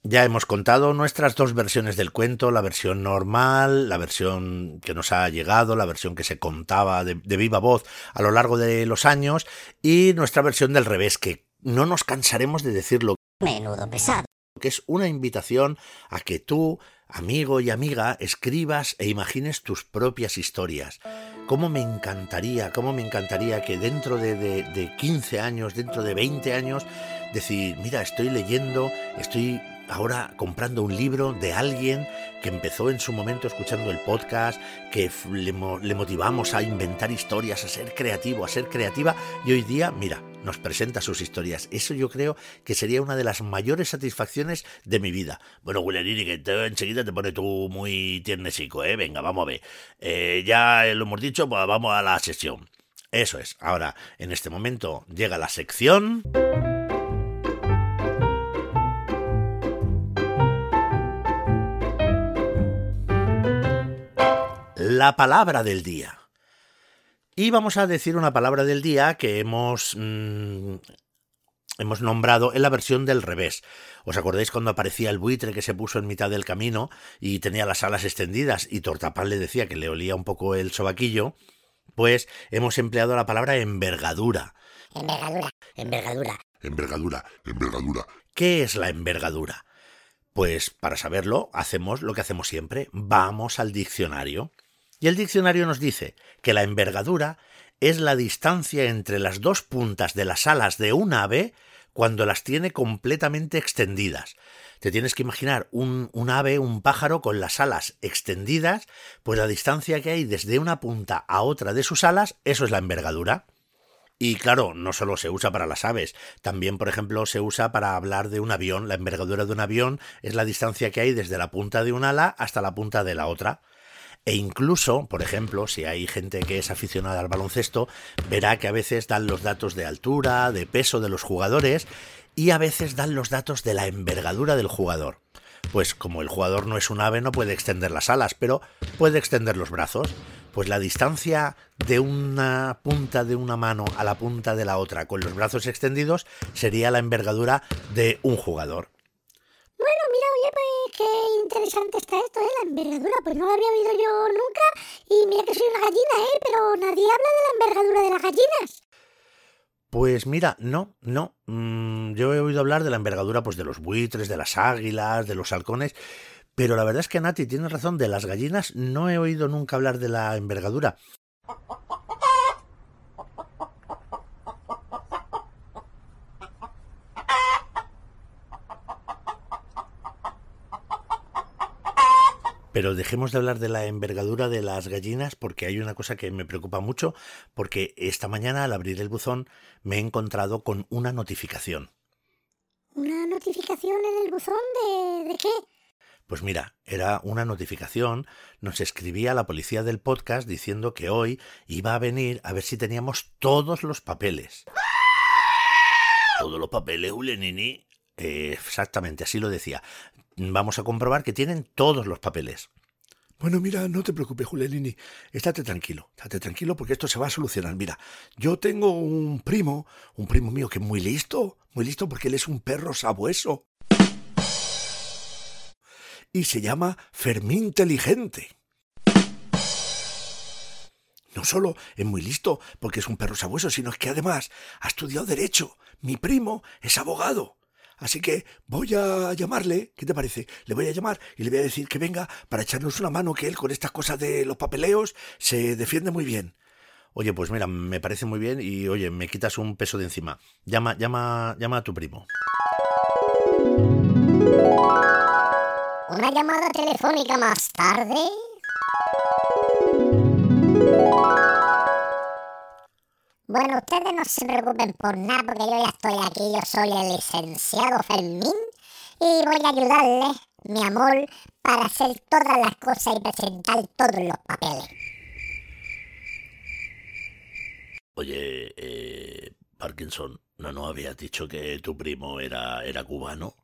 ya hemos contado nuestras dos versiones del cuento, la versión normal, la versión que nos ha llegado, la versión que se contaba de, de viva voz a lo largo de los años y nuestra versión del revés, que no nos cansaremos de decirlo, Menudo pesado. que es una invitación a que tú, amigo y amiga, escribas e imagines tus propias historias. Cómo me encantaría, cómo me encantaría que dentro de, de, de 15 años, dentro de 20 años, decir, mira, estoy leyendo, estoy ahora comprando un libro de alguien que empezó en su momento escuchando el podcast, que le, mo- le motivamos a inventar historias, a ser creativo, a ser creativa, y hoy día, mira, nos presenta sus historias. Eso yo creo que sería una de las mayores satisfacciones de mi vida. Bueno, Guilerini, que te, enseguida te pone tú muy tiernecico, ¿eh? Venga, vamos a ver. Eh, ya lo hemos dicho, pues vamos a la sesión. Eso es. Ahora, en este momento, llega la sección... La palabra del día. Y vamos a decir una palabra del día que hemos, mm, hemos nombrado en la versión del revés. ¿Os acordáis cuando aparecía el buitre que se puso en mitad del camino y tenía las alas extendidas y Tortapán le decía que le olía un poco el sobaquillo? Pues hemos empleado la palabra envergadura. Envergadura, envergadura. Envergadura, envergadura. ¿Qué es la envergadura? Pues para saberlo, hacemos lo que hacemos siempre, vamos al diccionario. Y el diccionario nos dice que la envergadura es la distancia entre las dos puntas de las alas de un ave cuando las tiene completamente extendidas. Te tienes que imaginar un, ave, un pájaro con las alas extendidas, pues la distancia que hay desde una punta a otra de sus alas, eso es la envergadura. Y claro, no solo se usa para las aves, también, por ejemplo, se usa para hablar de un avión. La envergadura de un avión es la distancia que hay desde la punta de un ala hasta la punta de la otra. E incluso, por ejemplo, si hay gente que es aficionada al baloncesto, verá que a veces dan los datos de altura, de peso de los jugadores y a veces dan los datos de la envergadura del jugador. Pues como el jugador no es un ave, no puede extender las alas, pero puede extender los brazos. Pues la distancia de una punta de una mano a la punta de la otra con los brazos extendidos sería la envergadura de un jugador. Bueno, mira, oye, pues qué interesante está esto, ¿eh? La envergadura, pues no lo había oído yo nunca. Y mira que soy una gallina, ¿eh? Pero nadie habla de la envergadura de las gallinas. Pues mira, no, no. Mm, yo he oído hablar de la envergadura pues de los buitres, de las águilas, de los halcones, Pero la verdad es que Nati tiene razón, de las gallinas no he oído nunca hablar de la envergadura. Pero dejemos de hablar de la envergadura de las gallinas porque hay una cosa que me preocupa mucho porque esta mañana al abrir el buzón me he encontrado con una notificación. ¿Una notificación en el buzón de, de qué? Pues mira, era una notificación, nos escribía la policía del podcast diciendo que hoy iba a venir a ver si teníamos todos los papeles. ¿Todos los papeles, Julianini? Eh, exactamente, así lo decía. Vamos a comprobar que tienen todos los papeles. Bueno, mira, no te preocupes, Julianini. Estate tranquilo, estate tranquilo porque esto se va a solucionar. Mira, yo tengo un primo, un primo mío que es muy listo, muy listo porque él es un perro sabueso. Y se llama Fermín Inteligente. No solo es muy listo porque es un perro sabueso, sino que además ha estudiado Derecho. Mi primo es abogado. Así que voy a llamarle, ¿qué te parece? Le voy a llamar y le voy a decir que venga para echarnos una mano, que él con estas cosas de los papeleos se defiende muy bien. Oye, pues mira, me parece muy bien y oye, me quitas un peso de encima. Llama, llama, llama a tu primo. ¿Una llamada telefónica más tarde? Bueno, ustedes no se preocupen por nada porque yo ya estoy aquí, yo soy el licenciado Fermín y voy a ayudarle, mi amor, para hacer todas las cosas y presentar todos los papeles. Oye, eh, Parkinson, ¿no nos habías dicho que tu primo era, era cubano?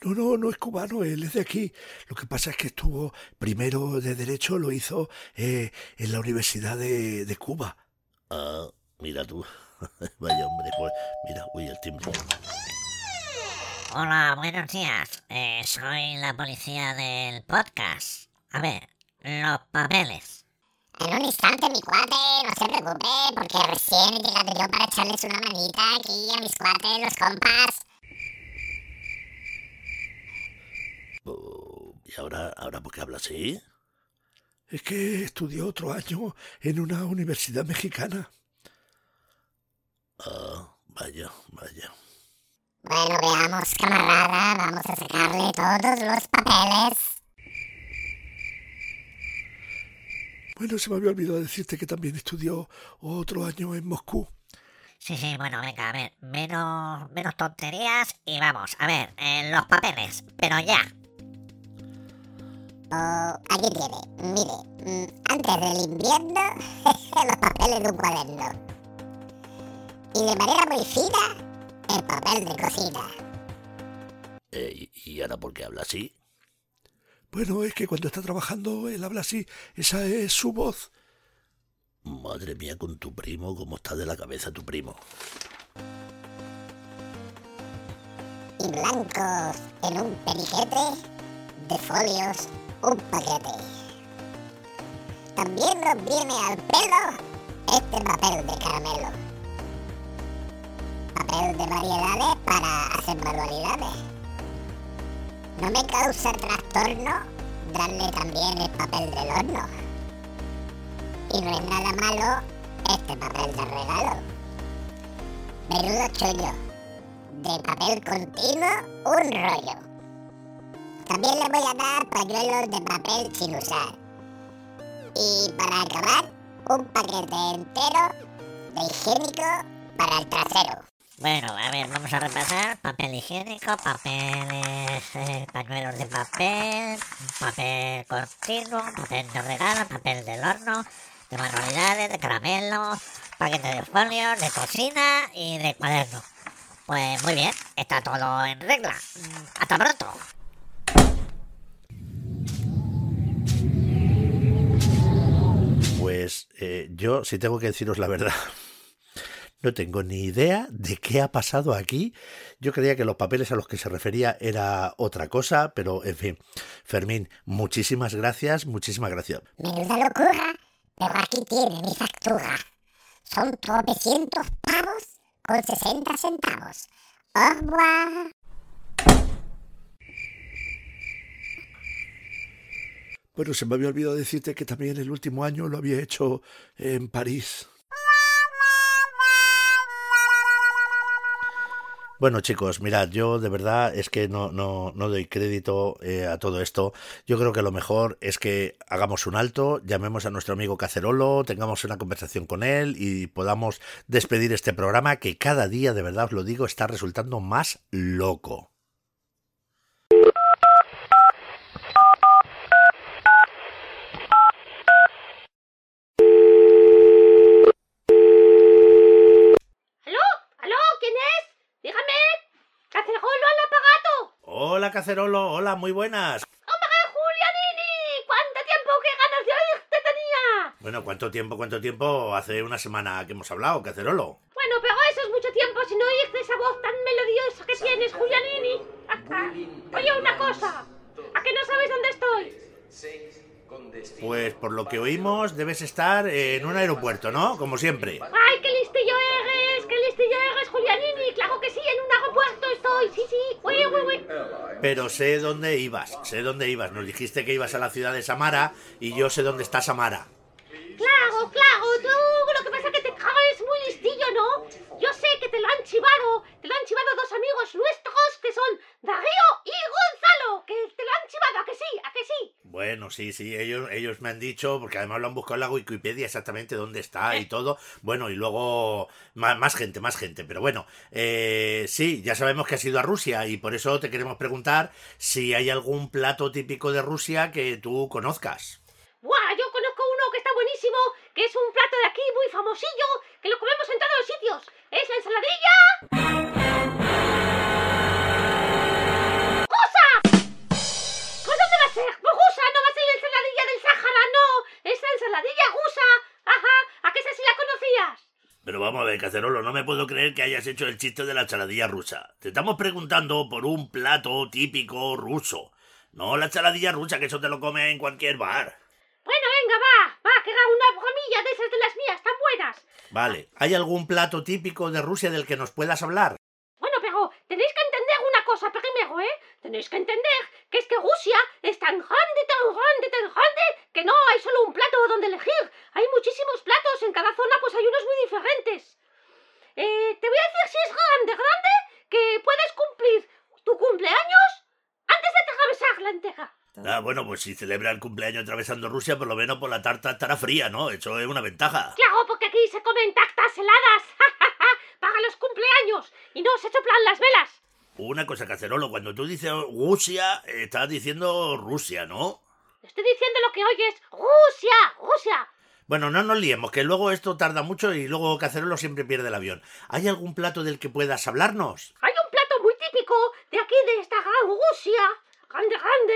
No, no, no es cubano, él es de aquí. Lo que pasa es que estuvo primero de Derecho, lo hizo eh, en la Universidad de, de Cuba. Ah, mira tú. Vaya hombre, pues mira, uy, el timbre. Hola, buenos días. Eh, soy la policía del podcast. A ver, los papeles. En un instante, mi cuate, no se preocupe, porque recién he llegado yo para echarles una manita aquí a mis cuates, los compas. Oh, ¿Y ahora, ahora por qué habla así? Es que estudió otro año en una universidad mexicana. Ah, vaya, vaya. Bueno, veamos, camarada, vamos a sacarle todos los papeles. Bueno, se me había olvidado decirte que también estudió otro año en Moscú. Sí, sí, bueno, venga, a ver, menos, menos tonterías y vamos, a ver, eh, los papeles, pero ya. Oh, aquí tiene, mire, mm, antes del invierno, los papeles de un cuaderno. Y de manera muy fina, el papel de cocina. Eh, ¿y- ¿Y ahora por qué habla así? Bueno, es que cuando está trabajando él habla así, esa es su voz. Madre mía, con tu primo, cómo está de la cabeza tu primo. Y blancos en un periquete, de folios un paquete. También nos viene al pelo este papel de caramelo. Papel de variedades para hacer manualidades. No me causa trastorno darle también el papel del horno. Y no es nada malo este papel de regalo. Menudo chollo. De papel continuo, un rollo. También le voy a dar pañuelos de papel sin usar. Y para acabar, un paquete entero de higiénico para el trasero. Bueno, a ver, vamos a repasar. Papel higiénico, papeles, eh, pañuelos de papel, papel continuo, papel de regalo, papel del horno, de manualidades, de caramelo, paquete de folios, de cocina y de cuaderno. Pues muy bien, está todo en regla. Mm, Hasta pronto. Pues eh, yo, si tengo que deciros la verdad, no tengo ni idea de qué ha pasado aquí. Yo creía que los papeles a los que se refería era otra cosa, pero en fin. Fermín, muchísimas gracias, muchísimas gracias. Menuda locura, pero aquí tiene mi factura. Son tropecientos pavos con 60 centavos. Au revoir. Bueno, se me había olvidado decirte que también el último año lo había hecho en París. Bueno chicos, mirad, yo de verdad es que no, no, no doy crédito eh, a todo esto. Yo creo que lo mejor es que hagamos un alto, llamemos a nuestro amigo Cacerolo, tengamos una conversación con él y podamos despedir este programa que cada día, de verdad os lo digo, está resultando más loco. ¿Aló? ¿Aló? ¿Quién es? Dígame. Cacerolo al aparato. Hola Cacerolo, hola, muy buenas. ¡Hombre, Julianini! ¿Cuánto tiempo que ganas de oírte tenía? Bueno, ¿cuánto tiempo, cuánto tiempo? Hace una semana que hemos hablado, Cacerolo. Bueno, pero eso es mucho tiempo sin oírte esa voz tan melodiosa que tienes, Julianini. Oye, una cosa. ¿A que no sabes dónde estoy? Pues por lo que oímos, debes estar en un aeropuerto, ¿no? Como siempre. ¡Ay, qué listillo eres! ¡Qué listillo eres, Julianini! ¡Claro que sí! Pero sé dónde ibas, sé dónde ibas. Nos dijiste que ibas a la ciudad de Samara y yo sé dónde está Samara. Claro, claro. Tú lo que pasa es que te caes muy listillo, ¿no? Yo sé que te lo han chivado. Te lo han chivado dos amigos nuestros que son Darío y Gonzalo. Que te lo han chivado, ¿a que sí? ¿A que sí? Bueno, sí, sí, ellos, ellos me han dicho, porque además lo han buscado en la Wikipedia exactamente dónde está y todo. Bueno, y luego más, más gente, más gente. Pero bueno, eh, sí, ya sabemos que has ido a Rusia y por eso te queremos preguntar si hay algún plato típico de Rusia que tú conozcas. ¡Buah! Yo conozco uno que está buenísimo, que es un plato de aquí muy famosillo, que lo comemos en todos los sitios. Es la ensaladilla. ¡Rusa! ¿Pues dónde va a ser? Pues rusa, no va a ser la ensaladilla del Sáhara, no. Es la ensaladilla rusa. Ajá, ¿a qué sé si la conocías? Pero vamos a ver, Cacerolo, no me puedo creer que hayas hecho el chiste de la ensaladilla rusa. Te estamos preguntando por un plato típico ruso. No la ensaladilla rusa, que eso te lo come en cualquier bar. Bueno, venga, va, va, que haga una bromilla de esas de las mías, tan buenas. Vale, ¿hay algún plato típico de Rusia del que nos puedas hablar? Bueno, pero tenéis que entender una cosa primero, ¿eh? Tenéis que entender que es que Rusia es tan grande, tan grande, tan grande, que no hay solo un plato donde elegir. Hay muchísimos platos, en cada zona pues hay unos muy diferentes. Eh, te voy a decir si es grande, grande, que puedes cumplir tu cumpleaños antes de atravesar la entera. Ah, bueno, pues si celebra el cumpleaños atravesando Rusia, por lo menos por la tarta estará fría, ¿no? Eso es una ventaja. Claro, porque aquí se comen tactas heladas para los cumpleaños y no se soplan las velas. Una cosa, Cacerolo, cuando tú dices Rusia, estás diciendo Rusia, ¿no? Estoy diciendo lo que oyes. Rusia, Rusia. Bueno, no nos liemos, que luego esto tarda mucho y luego Cacerolo siempre pierde el avión. ¿Hay algún plato del que puedas hablarnos? Hay un plato muy típico de aquí, de esta gran Rusia, grande, grande,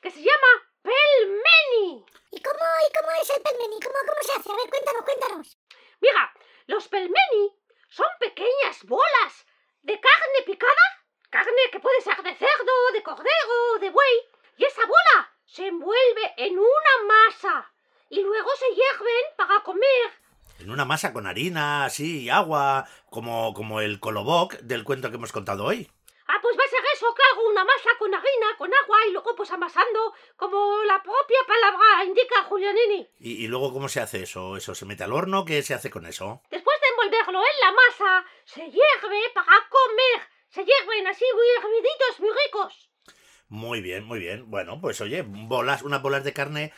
que se llama pelmeni. ¿Y cómo, ¿Y cómo es el pelmeni? ¿Cómo, ¿Cómo se hace? A ver, cuéntanos, cuéntanos. Mira, los pelmeni son pequeñas bolas de carne picada, carne que puede ser de cerdo, de cordero, de buey, y esa bola se envuelve en una masa y luego se hierven para comer. En una masa con harina, así, y agua, como, como el kolobok del cuento que hemos contado hoy. Ah, pues va a ser eso, claro, una masa con harina, con agua y luego pues amasando, como la propia palabra indica Julianini. ¿Y, y luego cómo se hace eso? ¿Eso se mete al horno? ¿Qué se hace con eso? Después de envolverlo en la masa, se hierve para comer. Se hierven así muy herviditos, muy ricos. Muy bien, muy bien. Bueno, pues oye, bolas, unas bolas de carne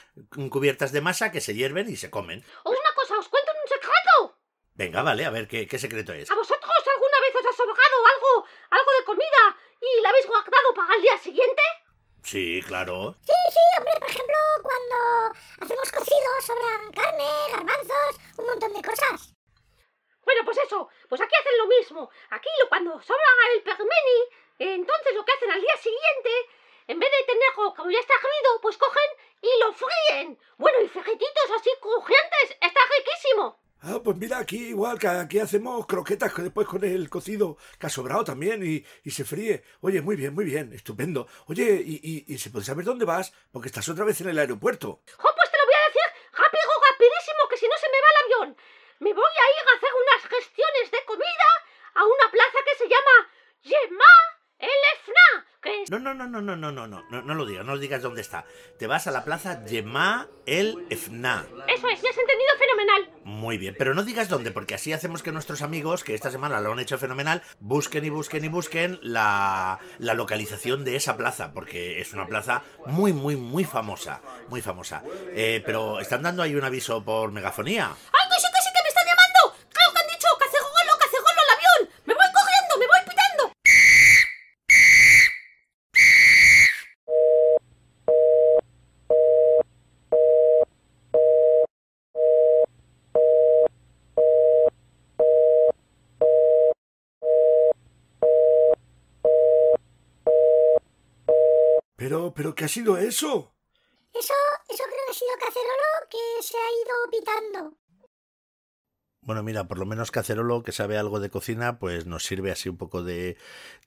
cubiertas de masa que se hierven y se comen. O una cosa, os cuento un secreto. Venga, vale, a ver, ¿qué, qué secreto es? ¿A vosotros alguna vez os ha sobrado algo, algo de comida y la habéis guardado para el día siguiente? Sí, claro. Sí, sí, hombre, por ejemplo, cuando hacemos cocidos sobran carne, garbanzos, un montón de cosas. Bueno, pues eso, pues aquí hacen lo mismo. Aquí lo- cuando sobra el permeni, eh, entonces lo que hacen al día siguiente, en vez de tenerlo como ya está hervido, pues cogen y lo fríen. Bueno, y frijititos así crujientes, está riquísimo. Ah, pues mira, aquí igual, que aquí hacemos croquetas que después con el cocido que ha sobrado también y, y se fríe. Oye, muy bien, muy bien, estupendo. Oye, y, y, se puede saber dónde vas, porque estás otra vez en el aeropuerto. Jo, pues te lo voy a decir rápido, rapidísimo, que si no se me va el avión. Me voy a ir a hacer unas gestiones de comida a una plaza que se llama Yema el EFNA, que es... No, no, no, no, no, no, no, no, no, no lo digas, no digas dónde está. Te vas a la plaza Yemá el Efna. Eso es, me has entendido fenomenal. Muy bien, pero no digas dónde, porque así hacemos que nuestros amigos, que esta semana lo han hecho fenomenal, busquen y busquen y busquen la, la localización de esa plaza, porque es una plaza muy, muy, muy famosa, muy famosa. Eh, pero están dando ahí un aviso por megafonía. ¡Ay, que sí, que sí, que me están llamando! ¡Claro que han dicho! ¡Cacegolo, cacegolo el avión! ¡Me voy corriendo, me voy pitando! Pero, ¿qué ha sido eso? Eso, eso creo que ha sido Cacerolo que se ha ido pitando. Bueno, mira, por lo menos Cacerolo, que sabe algo de cocina, pues nos sirve así un poco de,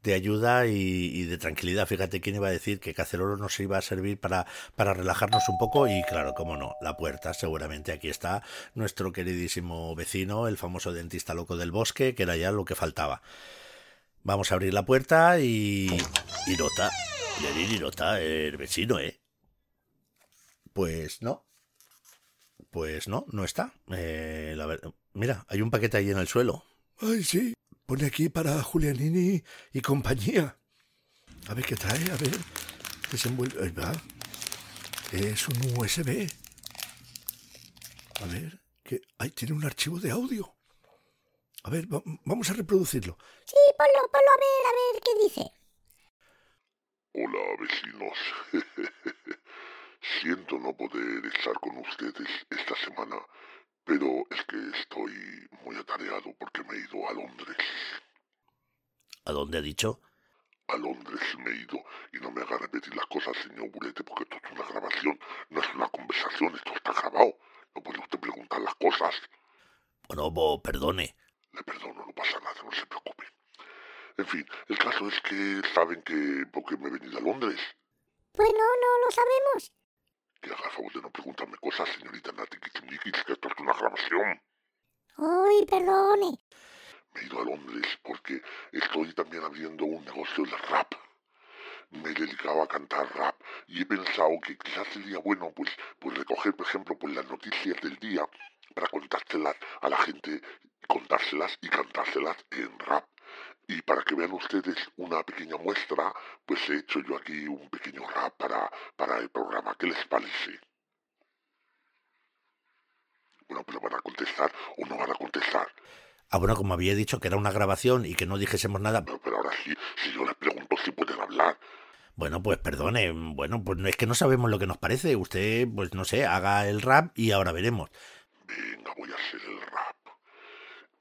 de ayuda y, y de tranquilidad. Fíjate quién iba a decir que Cacerolo nos iba a servir para, para relajarnos un poco y claro, cómo no, la puerta, seguramente aquí está nuestro queridísimo vecino, el famoso dentista loco del bosque, que era ya lo que faltaba. Vamos a abrir la puerta y... y nota, y nota, el vecino, ¿eh? Pues no. Pues no, no está. Eh, la ver- Mira, hay un paquete ahí en el suelo. Ay, sí. Pone aquí para Julianini y compañía. A ver qué trae, a ver. Desenvuelve. Ahí va. Es un USB. A ver. Que... Ay, tiene un archivo de audio. A ver, va- vamos a reproducirlo. Sí, ponlo, ponlo a ver, a ver qué dice. Hola, vecinos. Siento no poder estar con ustedes esta semana, pero es que estoy muy atareado porque me he ido a Londres. ¿A dónde ha dicho? A Londres me he ido y no me haga repetir las cosas, señor Burete, porque esto es una grabación, no es una conversación, esto está grabado. No puede usted preguntar las cosas. Bueno, bo, perdone. Le perdono, no pasa nada, no se preocupe. En fin, el caso es que saben que porque me he venido a Londres. Pues no, no lo sabemos. Que haga favor de no preguntarme cosas, señorita Nati Kitsimikis, que esto es una grabación. Ay, perdone. Me he ido a Londres porque estoy también abriendo un negocio de rap. Me he dedicado a cantar rap y he pensado que quizás sería bueno pues, pues recoger, por ejemplo, pues las noticias del día para contárselas a la gente, contárselas y cantárselas en rap. Y para que vean ustedes una pequeña muestra, pues he hecho yo aquí un pequeño rap para, para el programa. ¿Qué les parece? Bueno, pero van a contestar o no van a contestar. Ah, bueno, como había dicho que era una grabación y que no dijésemos nada. No, pero ahora sí, si yo les pregunto si pueden hablar. Bueno, pues perdone. Bueno, pues no es que no sabemos lo que nos parece. Usted, pues no sé, haga el rap y ahora veremos. Venga, voy a hacer el rap.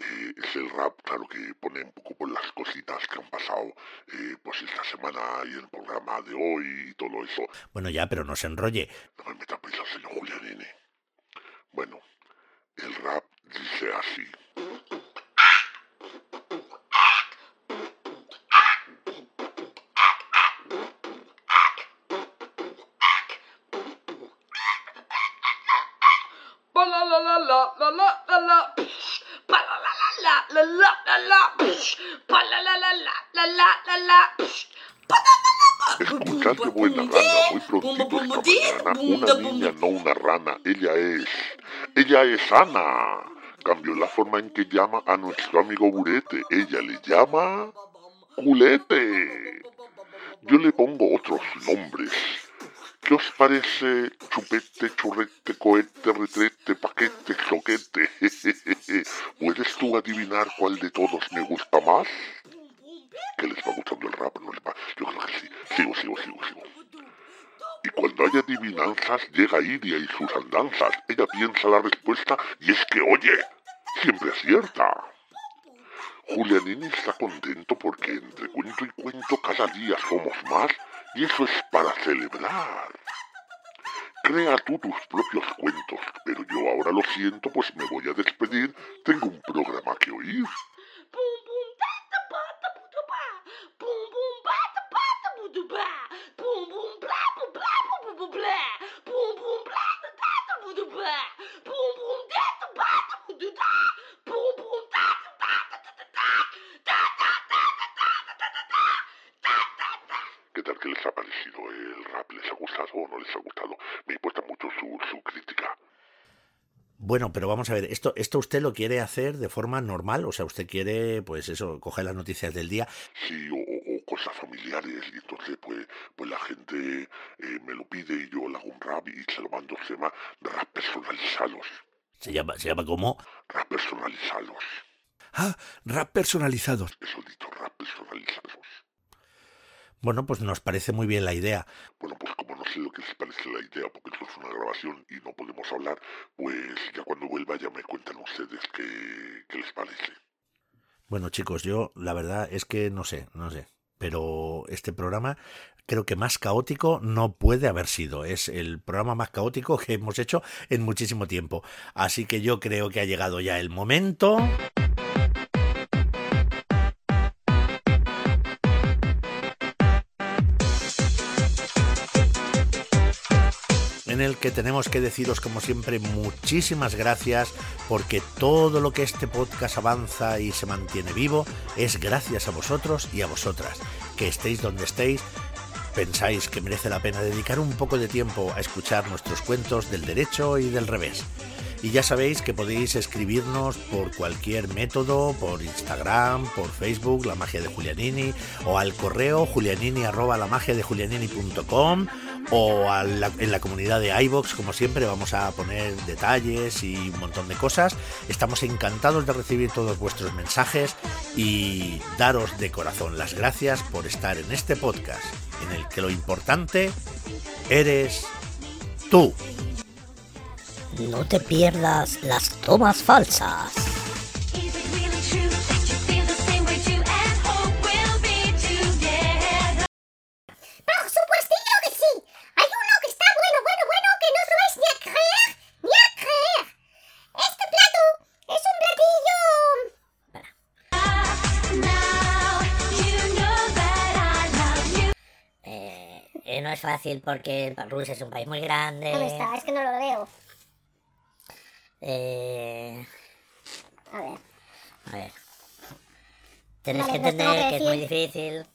Eh, es el rap, claro, que pone un poco por las cositas que han pasado, eh, pues esta semana y el programa de hoy y todo eso. Bueno, ya, pero no se enrolle. No me meta prisa, señor Julián N. Bueno, el rap dice así. Pa la la la la la la la la qué buena rana, muy prontito esta mañana. Una niña, no una rana. Ella es. Ella es Ana. Cambió la forma en que llama a nuestro amigo Burete. Ella le llama. Culete. Yo le pongo otros nombres. ¿Qué os parece chupete, churrete, cohete, retrete, paquete, soquete? ¿Puedes tú adivinar cuál de todos me gusta más? ¿Que les va gustando el rap? ¿No les va? Yo creo que sí. Sigo, sigo, sigo, sigo. Y cuando hay adivinanzas, llega Iria y sus andanzas. Ella piensa la respuesta y es que, oye, siempre acierta. Julianini está contento porque entre cuento y cuento cada día somos más y eso es para celebrar. Crea tú tus propios cuentos, pero yo ahora lo siento, pues me voy a despedir. Tengo un programa que oír. Bueno, pero vamos a ver, esto, esto usted lo quiere hacer de forma normal, o sea, usted quiere, pues eso, coger las noticias del día. Sí, o, cosas familiares, y entonces pues, pues la gente eh, me lo pide y yo le hago un rap y se lo mando, se llama rap personalizados. Se llama, se llama como Rap personalizados. Ah, rap personalizados. Eso rap personalizados. Bueno, pues nos parece muy bien la idea. Bueno, pues como no sé lo que les parece la idea, porque esto es una grabación y no podemos hablar, pues ya cuando vuelva ya me cuentan ustedes qué, qué les parece. Bueno, chicos, yo la verdad es que no sé, no sé. Pero este programa creo que más caótico no puede haber sido. Es el programa más caótico que hemos hecho en muchísimo tiempo. Así que yo creo que ha llegado ya el momento. En el que tenemos que deciros como siempre muchísimas gracias porque todo lo que este podcast avanza y se mantiene vivo es gracias a vosotros y a vosotras. Que estéis donde estéis, pensáis que merece la pena dedicar un poco de tiempo a escuchar nuestros cuentos del derecho y del revés. Y ya sabéis que podéis escribirnos por cualquier método, por Instagram, por Facebook, La Magia de Julianini, o al correo julianini la magia de julianini.com, o en la comunidad de iBox, como siempre, vamos a poner detalles y un montón de cosas. Estamos encantados de recibir todos vuestros mensajes y daros de corazón las gracias por estar en este podcast, en el que lo importante eres tú. No te pierdas las tomas falsas. Fácil porque Rusia es un país muy grande. ¿Dónde está? Es que no lo veo. Eh, A ver. a ver. Tenéis Vale, que pues entender que que es muy difícil.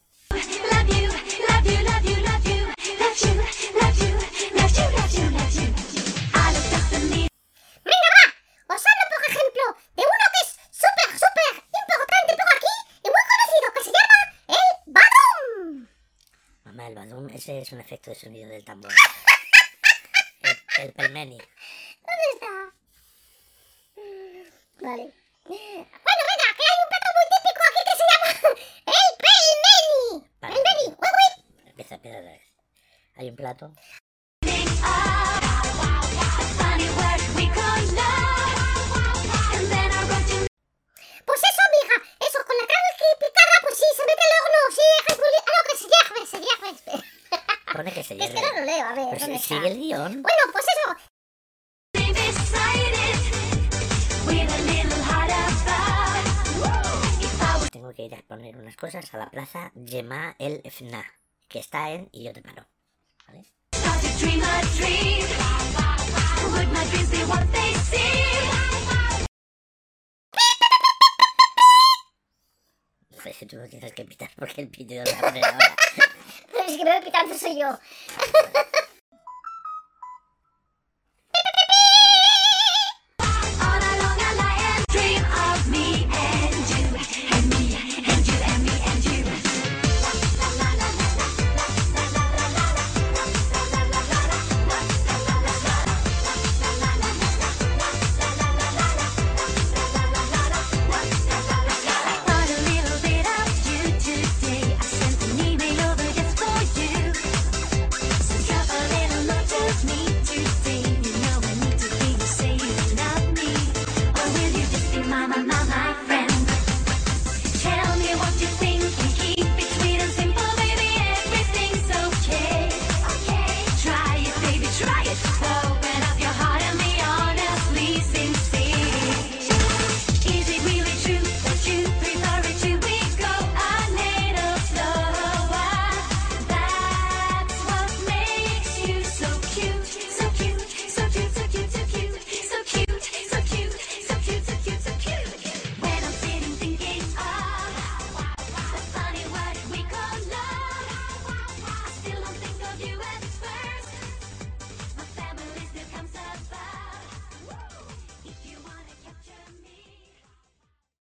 El badum, ese es un efecto de sonido del tambor. El, el pelmeni. ¿Dónde está? Vale. Bueno, venga, que hay un plato muy típico aquí que se llama el pelmeni. Vale. Pelmeni. Empieza, empieza otra vez. Hay un plato. Sí, se mete al horno, sí, repuli- ah, no, que se hierve, se hierve. Pone que se Es que no lo leo, a ver, Pero ¿dónde si- está? sigue el guion. Bueno, pues eso, Tengo que ir a poner unas cosas a la plaza Yema el Fna, que está en Y yo te paro. ¿Vale? Pues tú no tienes que pitar porque el pitido lo va a poner ahora. pero es que me voy pitando soy yo.